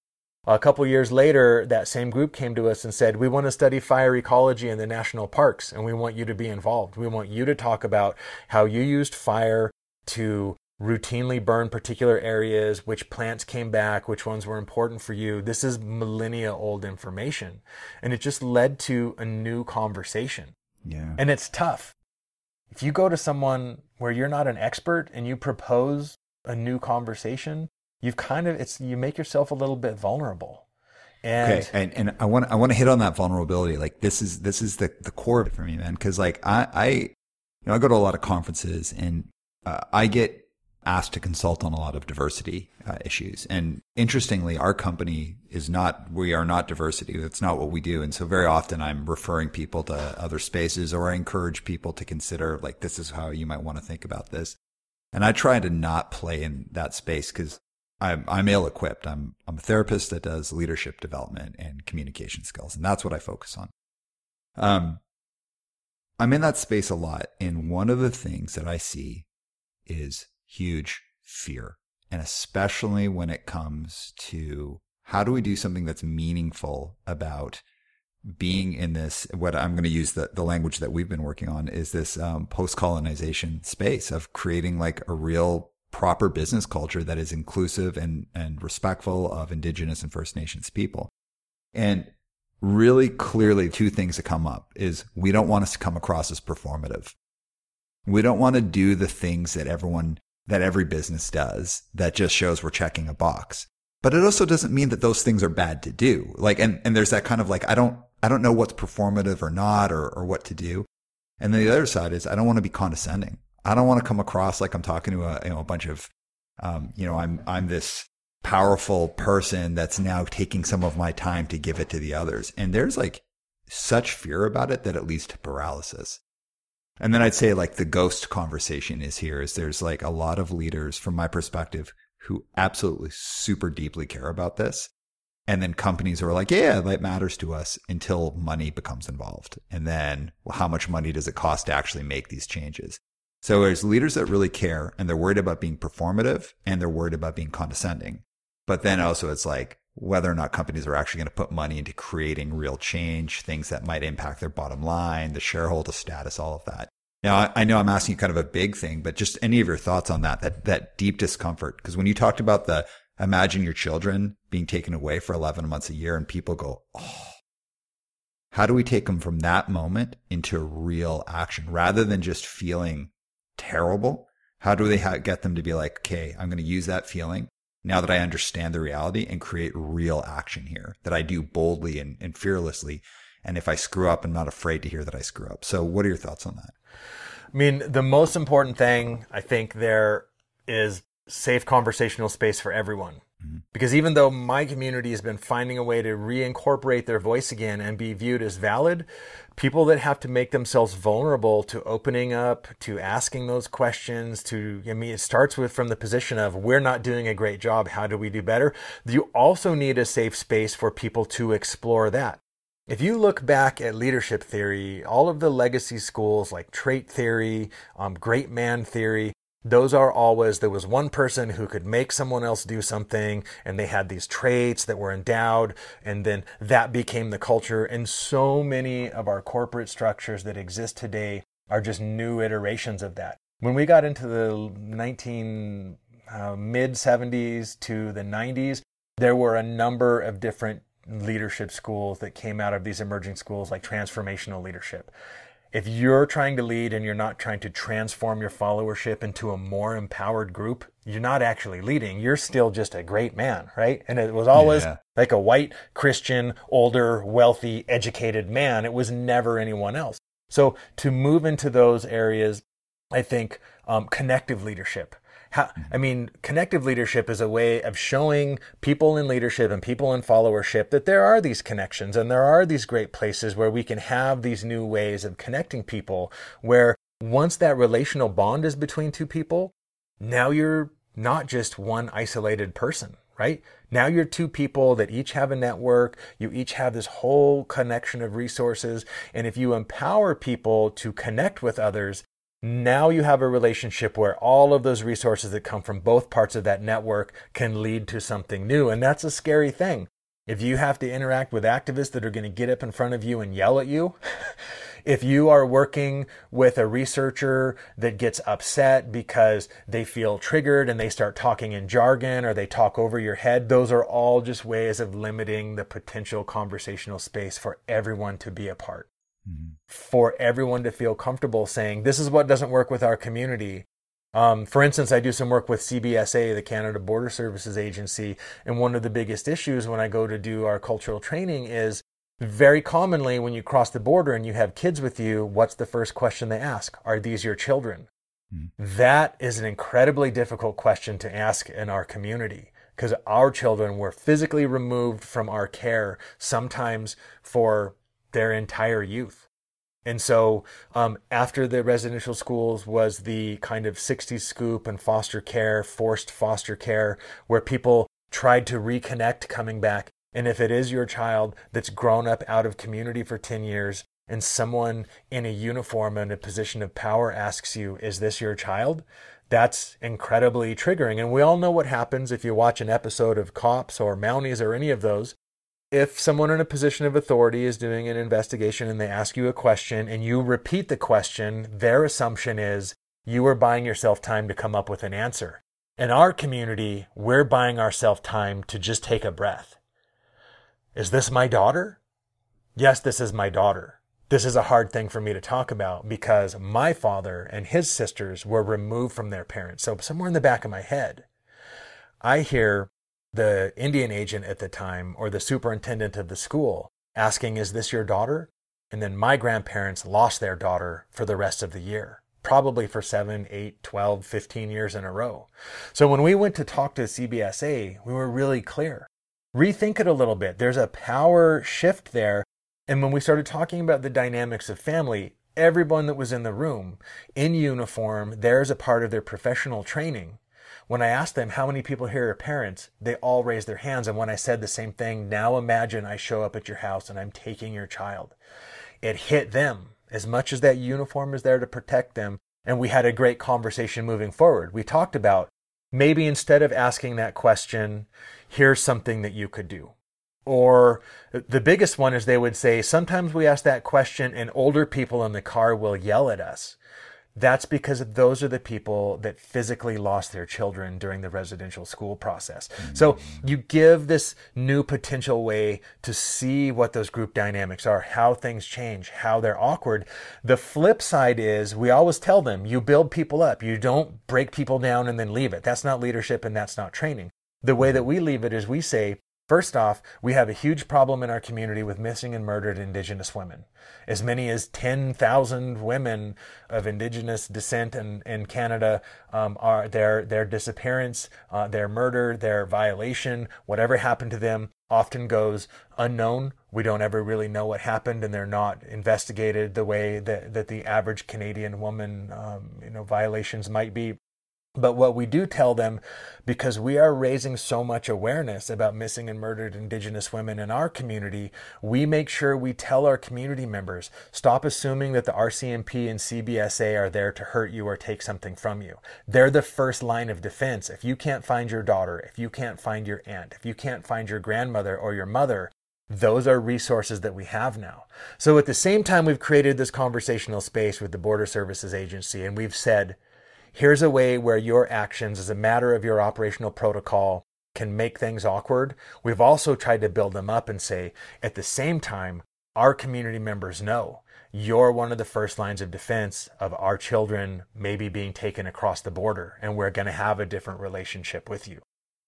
A couple years later, that same group came to us and said, We want to study fire ecology in the national parks, and we want you to be involved. We want you to talk about how you used fire to routinely burn particular areas, which plants came back, which ones were important for you. This is millennia old information. And it just led to a new conversation. Yeah. And it's tough if you go to someone where you're not an expert and you propose a new conversation, you've kind of it's you make yourself a little bit vulnerable. And okay, and, and I want I want to hit on that vulnerability. Like this is this is the the core of it for me, man. Because like I I you know I go to a lot of conferences and uh, I get asked to consult on a lot of diversity uh, issues. And interestingly, our company is not, we are not diversity. That's not what we do. And so very often I'm referring people to other spaces or I encourage people to consider like, this is how you might want to think about this. And I try to not play in that space because I'm, I'm ill equipped. I'm, I'm a therapist that does leadership development and communication skills. And that's what I focus on. Um, I'm in that space a lot. And one of the things that I see is huge fear. And especially when it comes to how do we do something that's meaningful about being in this, what I'm going to use the, the language that we've been working on is this um, post colonization space of creating like a real proper business culture that is inclusive and, and respectful of indigenous and First Nations people. And really clearly two things that come up is we don't want us to come across as performative. We don't want to do the things that everyone, that every business does that just shows we're checking a box. But it also doesn't mean that those things are bad to do. Like, and, and there's that kind of like, I don't, I don't know what's performative or not or, or what to do. And then the other side is I don't want to be condescending. I don't want to come across like I'm talking to a, you know, a bunch of, um, you know, I'm, I'm this powerful person that's now taking some of my time to give it to the others. And there's like such fear about it that it leads to paralysis. And then I'd say like the ghost conversation is here is there's like a lot of leaders from my perspective who absolutely super deeply care about this. And then companies are like, yeah, that matters to us until money becomes involved. And then well, how much money does it cost to actually make these changes? So there's leaders that really care and they're worried about being performative and they're worried about being condescending. But then also it's like whether or not companies are actually going to put money into creating real change, things that might impact their bottom line, the shareholder status, all of that. Now, I know I'm asking you kind of a big thing, but just any of your thoughts on that, that, that deep discomfort. Because when you talked about the imagine your children being taken away for 11 months a year and people go, oh, how do we take them from that moment into real action rather than just feeling terrible? How do they ha- get them to be like, okay, I'm going to use that feeling now that I understand the reality and create real action here that I do boldly and, and fearlessly. And if I screw up, I'm not afraid to hear that I screw up. So what are your thoughts on that? I mean, the most important thing I think there is safe conversational space for everyone. Mm-hmm. Because even though my community has been finding a way to reincorporate their voice again and be viewed as valid, people that have to make themselves vulnerable to opening up, to asking those questions, to, I mean, it starts with from the position of we're not doing a great job. How do we do better? You also need a safe space for people to explore that. If you look back at leadership theory, all of the legacy schools like trait theory, um, great man theory, those are always there was one person who could make someone else do something and they had these traits that were endowed and then that became the culture. And so many of our corporate structures that exist today are just new iterations of that. When we got into the 19 uh, mid 70s to the 90s there were a number of different leadership schools that came out of these emerging schools like transformational leadership if you're trying to lead and you're not trying to transform your followership into a more empowered group, you're not actually leading. You're still just a great man, right? And it was always yeah. like a white, Christian, older, wealthy, educated man. It was never anyone else. So to move into those areas, I think um, connective leadership how, I mean, connective leadership is a way of showing people in leadership and people in followership that there are these connections and there are these great places where we can have these new ways of connecting people. Where once that relational bond is between two people, now you're not just one isolated person, right? Now you're two people that each have a network. You each have this whole connection of resources. And if you empower people to connect with others, now you have a relationship where all of those resources that come from both parts of that network can lead to something new. And that's a scary thing. If you have to interact with activists that are going to get up in front of you and yell at you, if you are working with a researcher that gets upset because they feel triggered and they start talking in jargon or they talk over your head, those are all just ways of limiting the potential conversational space for everyone to be a part mm-hmm. for everyone to feel comfortable saying, this is what doesn't work with our community. Um, for instance, I do some work with CBSA, the Canada Border Services Agency, and one of the biggest issues when I go to do our cultural training is very commonly when you cross the border and you have kids with you, what's the first question they ask? Are these your children? Mm-hmm. That is an incredibly difficult question to ask in our community because our children were physically removed from our care sometimes for their entire youth. And so, um, after the residential schools was the kind of 60s scoop and foster care, forced foster care, where people tried to reconnect coming back. And if it is your child that's grown up out of community for 10 years and someone in a uniform and a position of power asks you, Is this your child? That's incredibly triggering. And we all know what happens if you watch an episode of Cops or Mounties or any of those if someone in a position of authority is doing an investigation and they ask you a question and you repeat the question, their assumption is you are buying yourself time to come up with an answer. In our community, we're buying ourselves time to just take a breath. Is this my daughter? Yes, this is my daughter. This is a hard thing for me to talk about because my father and his sisters were removed from their parents. So, somewhere in the back of my head, I hear the Indian agent at the time or the superintendent of the school asking, Is this your daughter? And then my grandparents lost their daughter for the rest of the year, probably for seven, eight, 12, 15 years in a row. So when we went to talk to CBSA, we were really clear. Rethink it a little bit. There's a power shift there. And when we started talking about the dynamics of family, everyone that was in the room in uniform, there's a part of their professional training when I asked them how many people here are parents, they all raised their hands. And when I said the same thing, now imagine I show up at your house and I'm taking your child. It hit them as much as that uniform is there to protect them. And we had a great conversation moving forward. We talked about maybe instead of asking that question, here's something that you could do. Or the biggest one is they would say, sometimes we ask that question and older people in the car will yell at us. That's because those are the people that physically lost their children during the residential school process. Mm-hmm. So you give this new potential way to see what those group dynamics are, how things change, how they're awkward. The flip side is we always tell them you build people up. You don't break people down and then leave it. That's not leadership and that's not training. The way that we leave it is we say, First off, we have a huge problem in our community with missing and murdered Indigenous women. As many as 10,000 women of Indigenous descent in, in Canada um, are their, their disappearance, uh, their murder, their violation, whatever happened to them often goes unknown. We don't ever really know what happened, and they're not investigated the way that, that the average Canadian woman, um, you know, violations might be. But what we do tell them, because we are raising so much awareness about missing and murdered Indigenous women in our community, we make sure we tell our community members stop assuming that the RCMP and CBSA are there to hurt you or take something from you. They're the first line of defense. If you can't find your daughter, if you can't find your aunt, if you can't find your grandmother or your mother, those are resources that we have now. So at the same time, we've created this conversational space with the Border Services Agency, and we've said, Here's a way where your actions, as a matter of your operational protocol, can make things awkward. We've also tried to build them up and say, at the same time, our community members know you're one of the first lines of defense of our children maybe being taken across the border, and we're going to have a different relationship with you.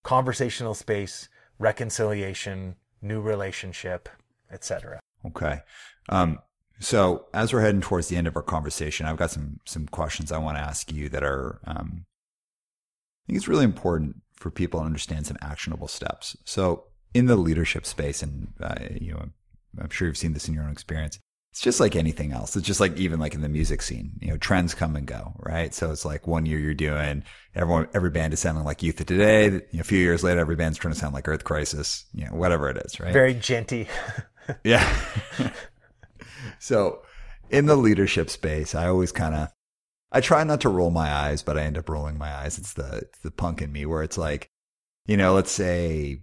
Conversational space, reconciliation, new relationship, etc. Okay. Um, so as we're heading towards the end of our conversation, I've got some some questions I want to ask you that are um, I think it's really important for people to understand some actionable steps. So in the leadership space, and uh, you know, I'm sure you've seen this in your own experience. It's just like anything else. It's just like even like in the music scene, you know, trends come and go, right? So it's like one year you're doing everyone, every band is sounding like Youth of Today. You know, a few years later, every band's trying to sound like Earth Crisis, you know, whatever it is, right? Very djenty. yeah. so in the leadership space, I always kind of, I try not to roll my eyes, but I end up rolling my eyes. It's the, it's the punk in me where it's like, you know, let's say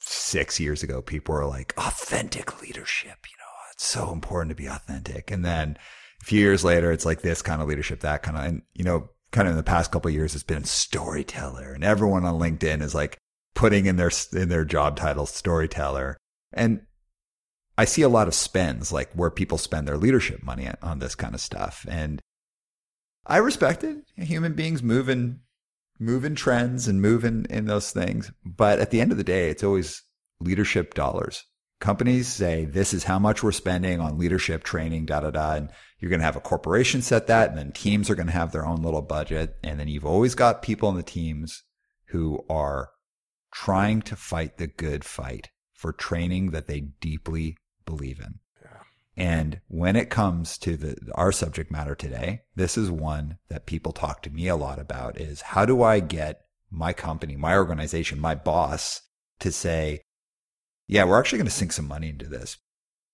six years ago, people were like authentic leadership. You know, it's so important to be authentic. And then a few years later, it's like this kind of leadership, that kind of, and you know, kind of in the past couple years, it's been storyteller and everyone on LinkedIn is like putting in their, in their job title storyteller. And I see a lot of spends, like where people spend their leadership money on this kind of stuff. And I respect it. Human beings move in, move in trends and move in, in those things. But at the end of the day, it's always leadership dollars companies say this is how much we're spending on leadership training, da da da. And you're going to have a corporation set that, and then teams are going to have their own little budget. And then you've always got people in the teams who are trying to fight the good fight for training that they deeply believe in. And when it comes to the, our subject matter today, this is one that people talk to me a lot about is how do I get my company, my organization, my boss to say, yeah, we're actually going to sink some money into this.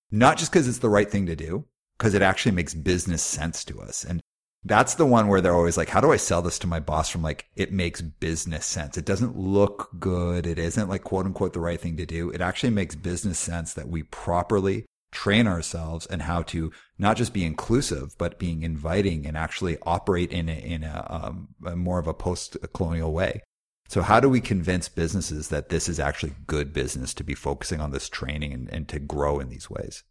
Not just because it's the right thing to do, because it actually makes business sense to us. And that's the one where they're always like, how do I sell this to my boss from like, it makes business sense. It doesn't look good. It isn't like quote unquote the right thing to do. It actually makes business sense that we properly train ourselves and how to not just be inclusive, but being inviting and actually operate in a, in a, um, a more of a post colonial way. So how do we convince businesses that this is actually good business to be focusing on this training and, and to grow in these ways?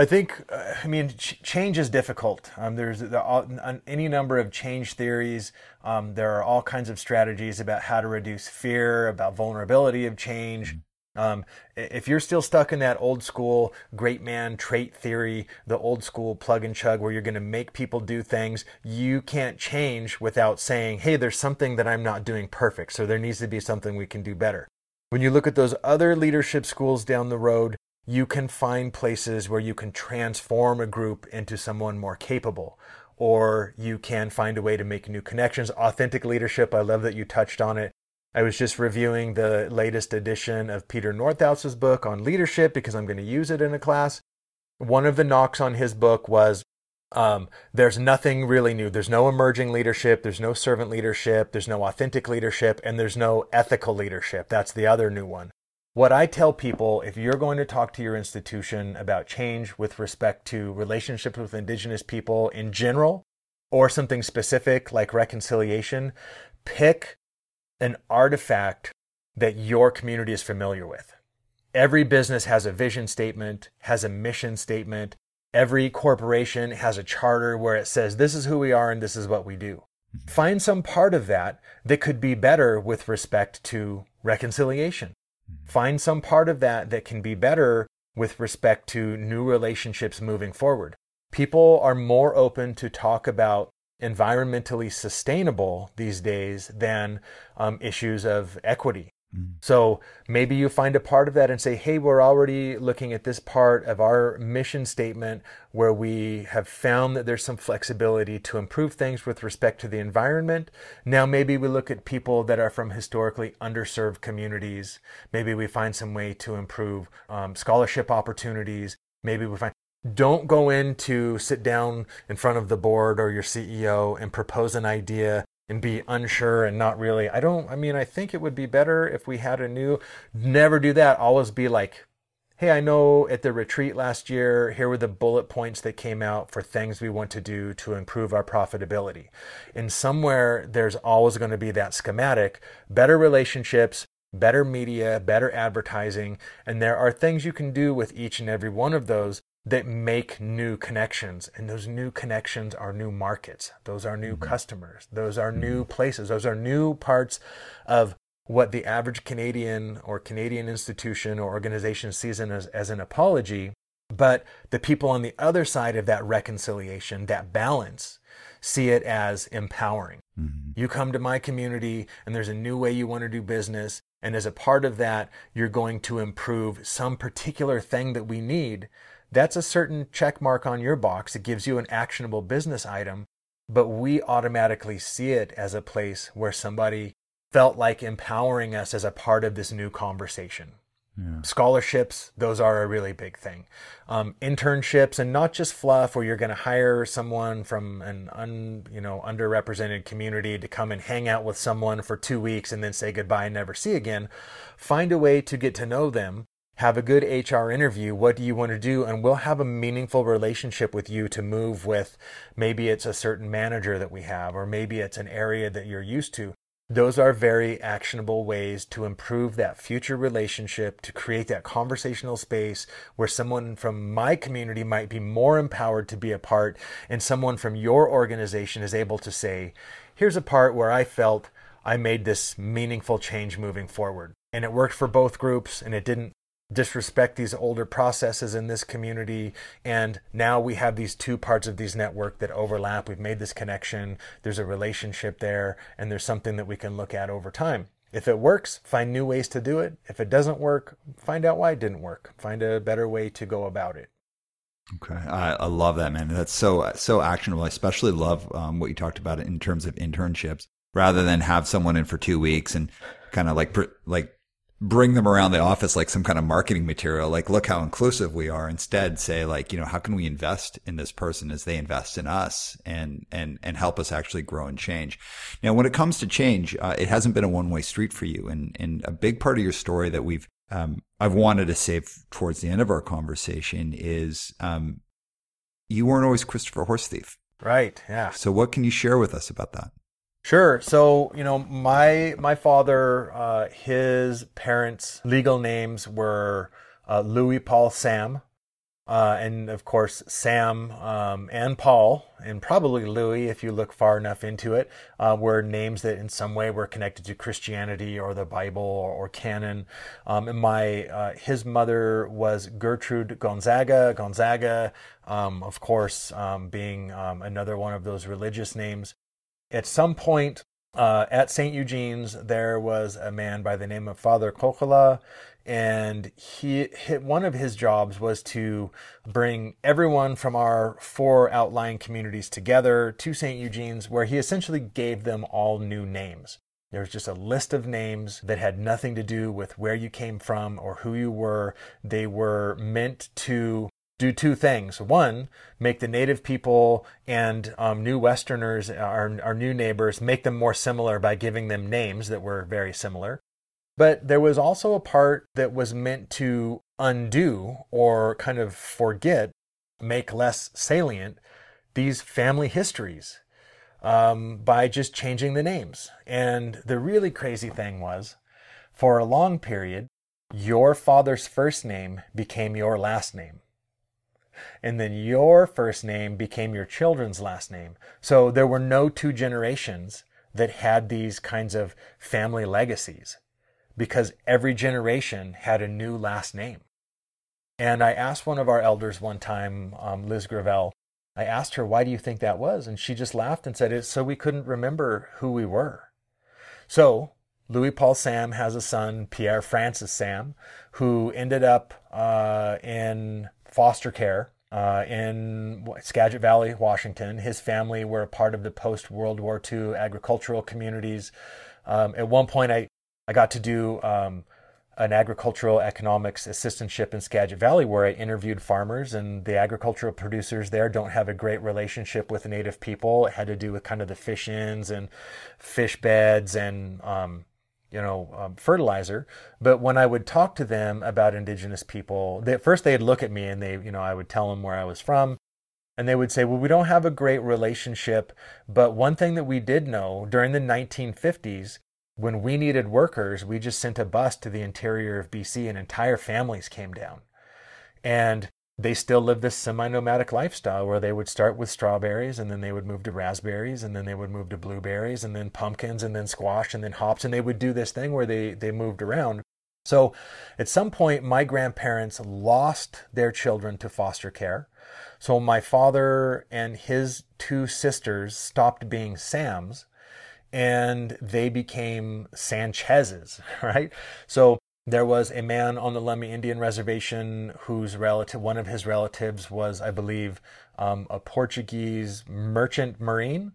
I think, uh, I mean, ch- change is difficult. Um, there's there are, any number of change theories. Um, there are all kinds of strategies about how to reduce fear, about vulnerability of change. Mm-hmm. Um, if you're still stuck in that old school great man trait theory, the old school plug and chug where you're going to make people do things, you can't change without saying, hey, there's something that I'm not doing perfect. So there needs to be something we can do better. When you look at those other leadership schools down the road, you can find places where you can transform a group into someone more capable or you can find a way to make new connections. Authentic leadership, I love that you touched on it. I was just reviewing the latest edition of Peter Northouse's book on leadership because I'm going to use it in a class. One of the knocks on his book was um, there's nothing really new. There's no emerging leadership. There's no servant leadership. There's no authentic leadership. And there's no ethical leadership. That's the other new one. What I tell people if you're going to talk to your institution about change with respect to relationships with Indigenous people in general, or something specific like reconciliation, pick an artifact that your community is familiar with. Every business has a vision statement, has a mission statement. Every corporation has a charter where it says, this is who we are and this is what we do. Mm-hmm. Find some part of that that could be better with respect to reconciliation. Mm-hmm. Find some part of that that can be better with respect to new relationships moving forward. People are more open to talk about environmentally sustainable these days than um, issues of equity. Mm. So maybe you find a part of that and say, hey, we're already looking at this part of our mission statement where we have found that there's some flexibility to improve things with respect to the environment. Now, maybe we look at people that are from historically underserved communities. Maybe we find some way to improve um, scholarship opportunities. Maybe we find don't go in to sit down in front of the board or your CEO and propose an idea and be unsure and not really. I don't, I mean, I think it would be better if we had a new, never do that. Always be like, hey, I know at the retreat last year, here were the bullet points that came out for things we want to do to improve our profitability. And somewhere there's always going to be that schematic, better relationships, better media, better advertising. And there are things you can do with each and every one of those that make new connections. And those new connections are new markets. Those are new mm-hmm. customers. Those are mm-hmm. new places. Those are new parts of what the average Canadian or Canadian institution or organization sees as, as an apology. But the people on the other side of that reconciliation, that balance, see it as empowering. Mm-hmm. You come to my community and there's a new way you want to do business. And as a part of that, you're going to improve some particular thing that we need that's a certain check mark on your box. It gives you an actionable business item, but we automatically see it as a place where somebody felt like empowering us as a part of this new conversation. Yeah. Scholarships, those are a really big thing. Um, internships, and not just fluff, where you're going to hire someone from an un, you know underrepresented community to come and hang out with someone for two weeks and then say goodbye and never see again. Find a way to get to know them have a good HR interview. What do you want to do? And we'll have a meaningful relationship with you to move with. Maybe it's a certain manager that we have, or maybe it's an area that you're used to. Those are very actionable ways to improve that future relationship, to create that conversational space where someone from my community might be more empowered to be a part, and someone from your organization is able to say, Here's a part where I felt I made this meaningful change moving forward. And it worked for both groups, and it didn't disrespect these older processes in this community. And now we have these two parts of these network that overlap. We've made this connection. There's a relationship there and there's something that we can look at over time. If it works find new ways to do it. If it doesn't work find out why it didn't work. Find a better way to go about it. Okay, I, I love that, man. That's so so actionable. I especially love um, what you talked about in terms of internships, rather than have someone in for two weeks and kind of like like bring them around the office like some kind of marketing material. Like, look how inclusive we are. Instead, say like, you know, how can we invest in this person as they invest in us and, and, and help us actually grow and change. Now, when it comes to change, uh, it hasn't been a one way street for you. And, and a big part of your story that we've, um, I've wanted to save towards the end of our conversation is, um, you weren't always Christopher Horsethief. Right. Yeah. So what can you share with us about that? Sure. So you know, my my father, uh, his parents' legal names were uh, Louis Paul Sam, uh, and of course Sam um, and Paul, and probably Louis, if you look far enough into it, uh, were names that in some way were connected to Christianity or the Bible or, or canon. Um, and my uh, his mother was Gertrude Gonzaga. Gonzaga, um, of course, um, being um, another one of those religious names at some point uh, at St. Eugene's, there was a man by the name of Father Coccola, and he, he, one of his jobs was to bring everyone from our four outlying communities together to St. Eugene's, where he essentially gave them all new names. There was just a list of names that had nothing to do with where you came from or who you were. They were meant to do two things. One, make the native people and um, new Westerners, our, our new neighbors, make them more similar by giving them names that were very similar. But there was also a part that was meant to undo or kind of forget, make less salient these family histories um, by just changing the names. And the really crazy thing was, for a long period, your father's first name became your last name and then your first name became your children's last name. So there were no two generations that had these kinds of family legacies because every generation had a new last name. And I asked one of our elders one time, um, Liz Gravel, I asked her, why do you think that was? And she just laughed and said, it's so we couldn't remember who we were. So Louis Paul Sam has a son, Pierre Francis Sam, who ended up uh, in foster care uh, in Skagit Valley, Washington. His family were a part of the post World War II agricultural communities. Um, at one point, I, I got to do um, an agricultural economics assistantship in Skagit Valley where I interviewed farmers, and the agricultural producers there don't have a great relationship with native people. It had to do with kind of the fish ins and fish beds and um, you know, um, fertilizer. But when I would talk to them about indigenous people, they, at first they'd look at me and they, you know, I would tell them where I was from. And they would say, well, we don't have a great relationship. But one thing that we did know during the 1950s, when we needed workers, we just sent a bus to the interior of BC and entire families came down. And they still live this semi-nomadic lifestyle where they would start with strawberries and then they would move to raspberries and then they would move to blueberries and then pumpkins and then squash and then hops and they would do this thing where they they moved around. So at some point my grandparents lost their children to foster care. So my father and his two sisters stopped being sams and they became sanchez's right? So there was a man on the Lummi Indian Reservation whose relative, one of his relatives was, I believe, um, a Portuguese merchant marine.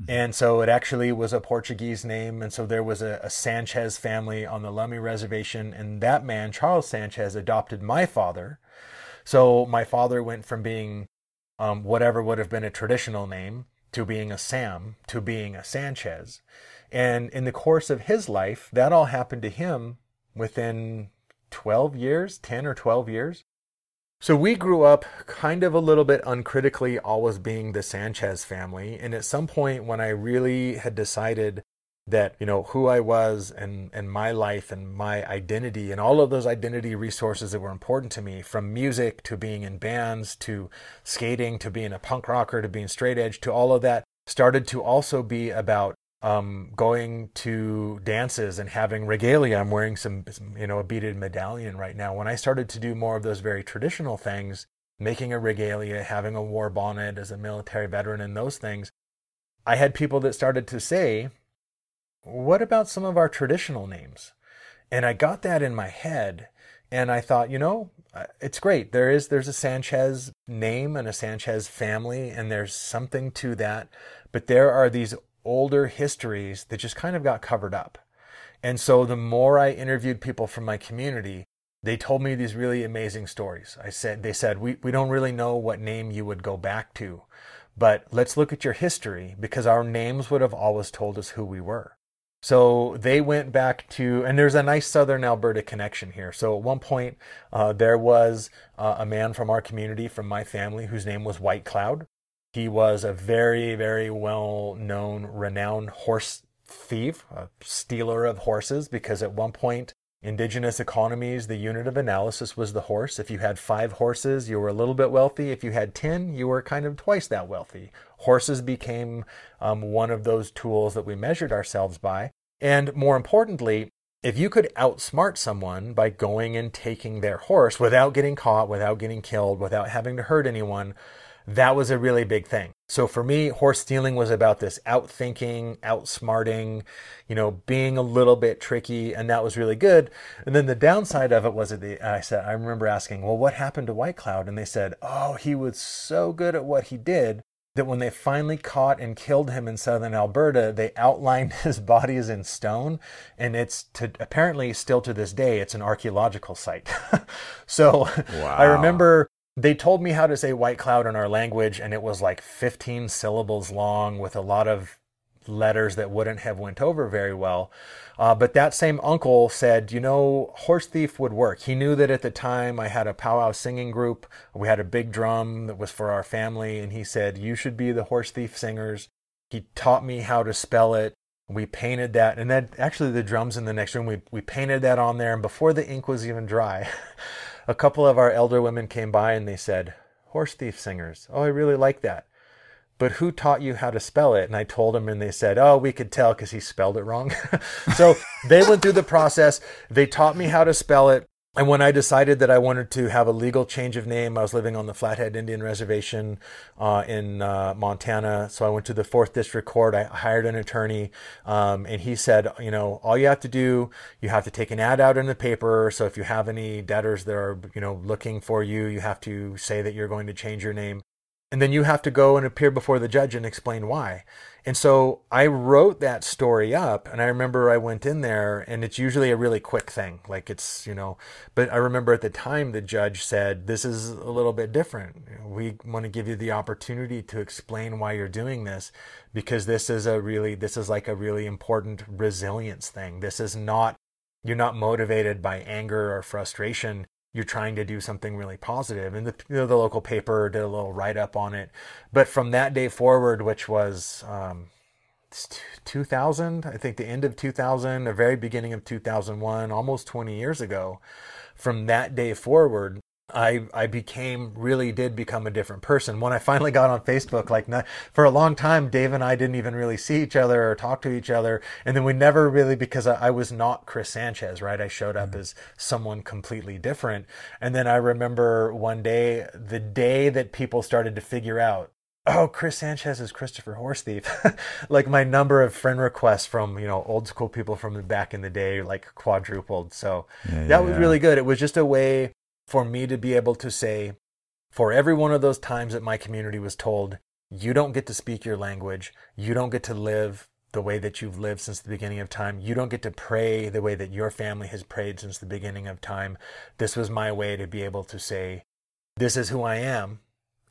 Mm-hmm. And so it actually was a Portuguese name. And so there was a, a, Sanchez family on the Lummi Reservation. And that man, Charles Sanchez, adopted my father. So my father went from being um, whatever would have been a traditional name to being a Sam to being a Sanchez. And in the course of his life, that all happened to him within 12 years, 10 or 12 years. So we grew up kind of a little bit uncritically, always being the Sanchez family. And at some point, when I really had decided that, you know, who I was and, and my life and my identity and all of those identity resources that were important to me, from music to being in bands to skating to being a punk rocker to being straight edge to all of that, started to also be about um, going to dances and having regalia. I'm wearing some, you know, a beaded medallion right now. When I started to do more of those very traditional things, making a regalia, having a war bonnet as a military veteran, and those things, I had people that started to say, What about some of our traditional names? And I got that in my head. And I thought, you know, uh, it's great. There is there's a Sanchez name and a Sanchez family, and there's something to that. But there are these older histories that just kind of got covered up. And so the more I interviewed people from my community, they told me these really amazing stories. I said they said we, we don't really know what name you would go back to, but let's look at your history because our names would have always told us who we were. So they went back to, and there's a nice southern Alberta connection here. So at one point, uh, there was uh, a man from our community, from my family, whose name was White Cloud. He was a very, very well known, renowned horse thief, a stealer of horses, because at one point, indigenous economies, the unit of analysis was the horse. If you had five horses, you were a little bit wealthy. If you had 10, you were kind of twice that wealthy. Horses became um, one of those tools that we measured ourselves by. And more importantly, if you could outsmart someone by going and taking their horse without getting caught, without getting killed, without having to hurt anyone, that was a really big thing. So for me, horse stealing was about this outthinking, outsmarting, you know, being a little bit tricky, and that was really good. And then the downside of it was that the, I said, I remember asking, well, what happened to White Cloud? And they said, oh, he was so good at what he did that when they finally caught and killed him in southern Alberta, they outlined his body as in stone, and it's to, apparently still to this day it's an archaeological site. so wow. I remember they told me how to say white cloud in our language and it was like 15 syllables long with a lot of letters that wouldn't have went over very well. Uh, but that same uncle said you know horse thief would work. He knew that at the time i had a powwow singing group. We had a big drum that was for our family and he said you should be the horse thief singers. He taught me how to spell it. We painted that and then actually the drums in the next room we, we painted that on there and before the ink was even dry a couple of our elder women came by and they said, Horse thief singers. Oh, I really like that. But who taught you how to spell it? And I told them, and they said, Oh, we could tell because he spelled it wrong. so they went through the process. They taught me how to spell it. And when I decided that I wanted to have a legal change of name, I was living on the Flathead Indian Reservation uh, in uh, Montana. So I went to the Fourth District Court. I hired an attorney, um, and he said, you know, all you have to do, you have to take an ad out in the paper. So if you have any debtors that are, you know, looking for you, you have to say that you're going to change your name. And then you have to go and appear before the judge and explain why. And so I wrote that story up and I remember I went in there and it's usually a really quick thing. Like it's, you know, but I remember at the time the judge said, this is a little bit different. We want to give you the opportunity to explain why you're doing this because this is a really, this is like a really important resilience thing. This is not, you're not motivated by anger or frustration you're trying to do something really positive. And the, you know, the local paper did a little write up on it. But from that day forward, which was um, 2000, I think the end of 2000, the very beginning of 2001, almost 20 years ago, from that day forward, I I became really did become a different person when I finally got on Facebook. Like not, for a long time, Dave and I didn't even really see each other or talk to each other, and then we never really because I, I was not Chris Sanchez, right? I showed up mm-hmm. as someone completely different, and then I remember one day, the day that people started to figure out oh chris sanchez is christopher horse thief like my number of friend requests from you know old school people from back in the day like quadrupled so yeah, that yeah, was yeah. really good it was just a way for me to be able to say, for every one of those times that my community was told, you don't get to speak your language, you don't get to live the way that you've lived since the beginning of time. You don't get to pray the way that your family has prayed since the beginning of time. This was my way to be able to say, This is who I am.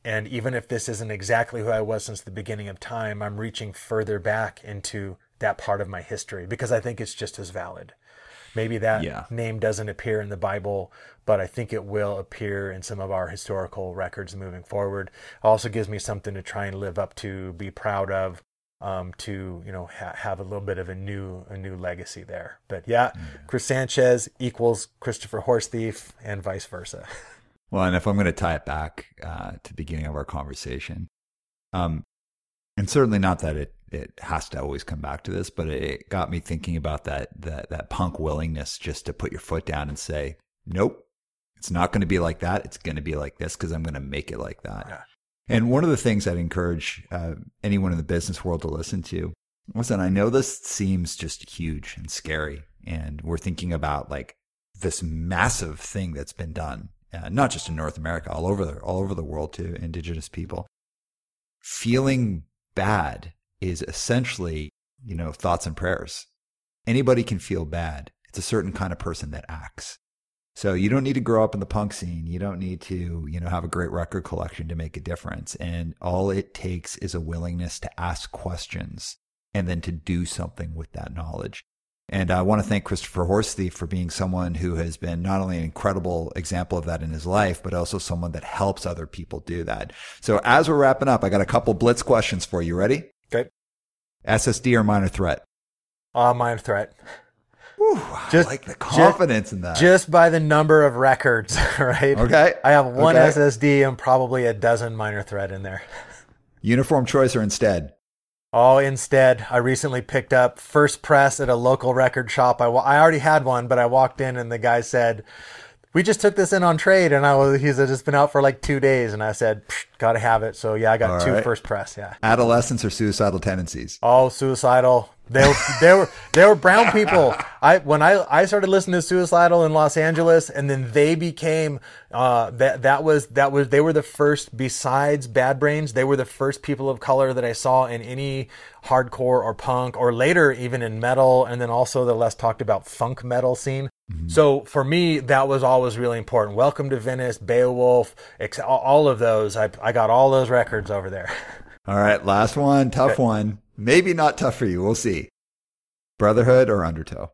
And even if this isn't exactly who I was since the beginning of time, I'm reaching further back into that part of my history because I think it's just as valid. Maybe that yeah. name doesn't appear in the Bible, but I think it will appear in some of our historical records moving forward. It also gives me something to try and live up to, be proud of, um, to you know ha- have a little bit of a new a new legacy there. But yeah, mm-hmm. Chris Sanchez equals Christopher Horse Thief, and vice versa. Well, and if I'm going to tie it back uh, to the beginning of our conversation, um, and certainly not that it it has to always come back to this, but it got me thinking about that that that punk willingness just to put your foot down and say, "Nope, it's not going to be like that. It's going to be like this because I'm going to make it like that." Yeah. And one of the things I'd encourage uh, anyone in the business world to listen to, listen, I know this seems just huge and scary, and we're thinking about like this massive thing that's been done, uh, not just in North America, all over the, all over the world to Indigenous people. Feeling bad is essentially, you know, thoughts and prayers. Anybody can feel bad. It's a certain kind of person that acts. So you don't need to grow up in the punk scene. You don't need to, you know, have a great record collection to make a difference. And all it takes is a willingness to ask questions and then to do something with that knowledge. And I want to thank Christopher Horsethief for being someone who has been not only an incredible example of that in his life, but also someone that helps other people do that. So as we're wrapping up, I got a couple blitz questions for you. Ready? Okay. SSD or minor threat? Uh, minor threat. Whew, Just- I like the confidence in that. Just by the number of records, right? okay. I have one Okay. SSD and probably a dozen minor threat in there. Uniform choice or Insted? Oh, Insted, I recently picked up first press at a local record shop. I, I already had one, but I walked in and the guy said, "We just took this in on trade," and I was he said it's been out for like two days, and I said, "Got to have it." So yeah, I got All two right. first press. Yeah. Adolescents or suicidal tendencies? Oh, suicidal. They were, they were they were brown people. I when I I started listening to suicidal in Los Angeles, and then they became uh, that that was that was they were the first besides Bad Brains. They were the first people of color that I saw in any hardcore or punk or later even in metal, and then also the less talked about funk metal scene. So for me, that was always really important. Welcome to Venice, Beowulf, ex- all of those. I I got all those records over there. All right, last one, tough Okay. one. Maybe not tough for you. We'll see. Brotherhood or Undertow?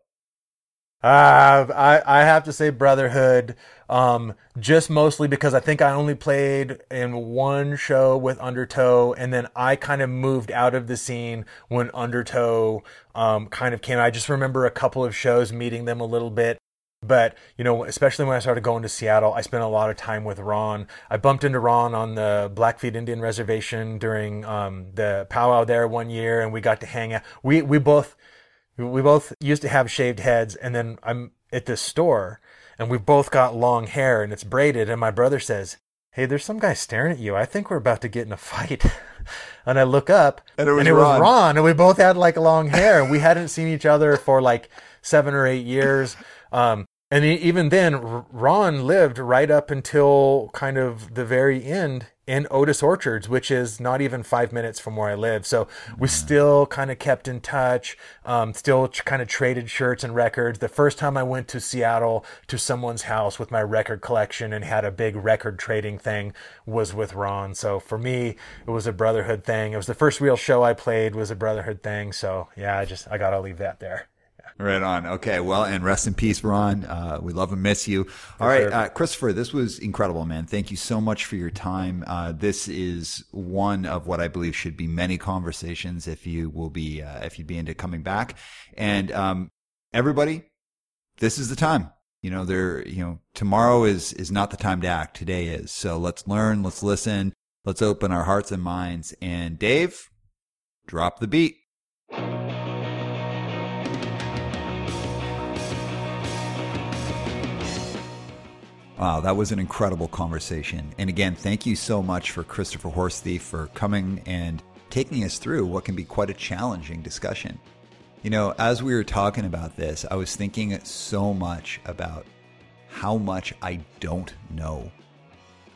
Uh, I I have to say Brotherhood, um, just mostly because I think I only played in one show with Undertow, and then I kind of moved out of the scene when Undertow um, kind of came. I just remember a couple of shows meeting them a little bit. But you know, especially when I started going to Seattle, I spent a lot of time with Ron. I bumped into Ron on the Blackfeet Indian Reservation during um, the powwow there one year, and we got to hang out. We we both we both used to have shaved heads, and then I'm at this store, and we both got long hair, and it's braided. And my brother says, "Hey, there's some guy staring at you. I think we're about to get in a fight." and I look up, And it was Ron. Ron, and we both had like long hair, and we hadn't seen each other for like seven or eight years. Um, and even then, Ron lived right up until kind of the very end in Otis Orchards, which is not even five minutes from where I live. So we still kind of kept in touch, um, still kind of traded shirts and records. The first time I went to Seattle to someone's house with my record collection and had a big record trading thing was with Ron. So for me, it was a brotherhood thing. It was the first real show I played was a brotherhood thing. So yeah, I just, I got to leave that there. Right on. Okay. Well, and rest in peace, Ron. Uh, we love and miss you. All right, sure. uh, Christopher, this was incredible, man. Thank you so much for your time. Uh, this is one of what I believe should be many conversations if you will be, uh, if you'd be into coming back. And, um, everybody, this is the time. You know, there, you know, tomorrow is, is not the time to act. Today is. So let's learn, let's listen, let's open our hearts and minds. And Dave, drop the beat. Wow, that was an incredible conversation. And again, thank you so much for Christopher Horsethief for coming and taking us through what can be quite a challenging discussion. You know, as we were talking about this, I was thinking so much about how much I don't know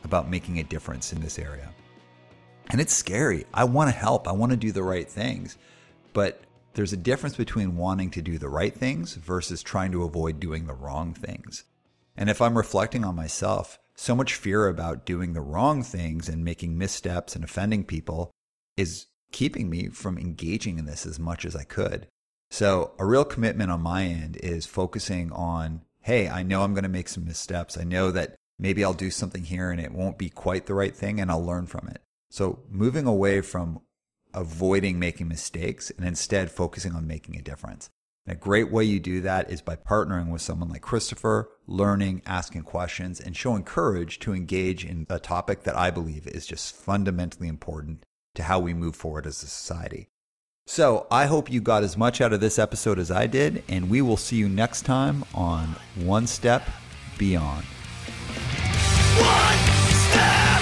about making a difference in this area. And it's scary. I want to help, I want to do the right things. But there's a difference between wanting to do the right things versus trying to avoid doing the wrong things. And if I'm reflecting on myself, so much fear about doing the wrong things and making missteps and offending people is keeping me from engaging in this as much as I could. So, a real commitment on my end is focusing on hey, I know I'm going to make some missteps. I know that maybe I'll do something here and it won't be quite the right thing and I'll learn from it. So, moving away from avoiding making mistakes and instead focusing on making a difference. And a great way you do that is by partnering with someone like Christopher, learning, asking questions, and showing courage to engage in a topic that I believe is just fundamentally important to how we move forward as a society. So I hope you got as much out of this episode as I did, and we will see you next time on One Step Beyond. One step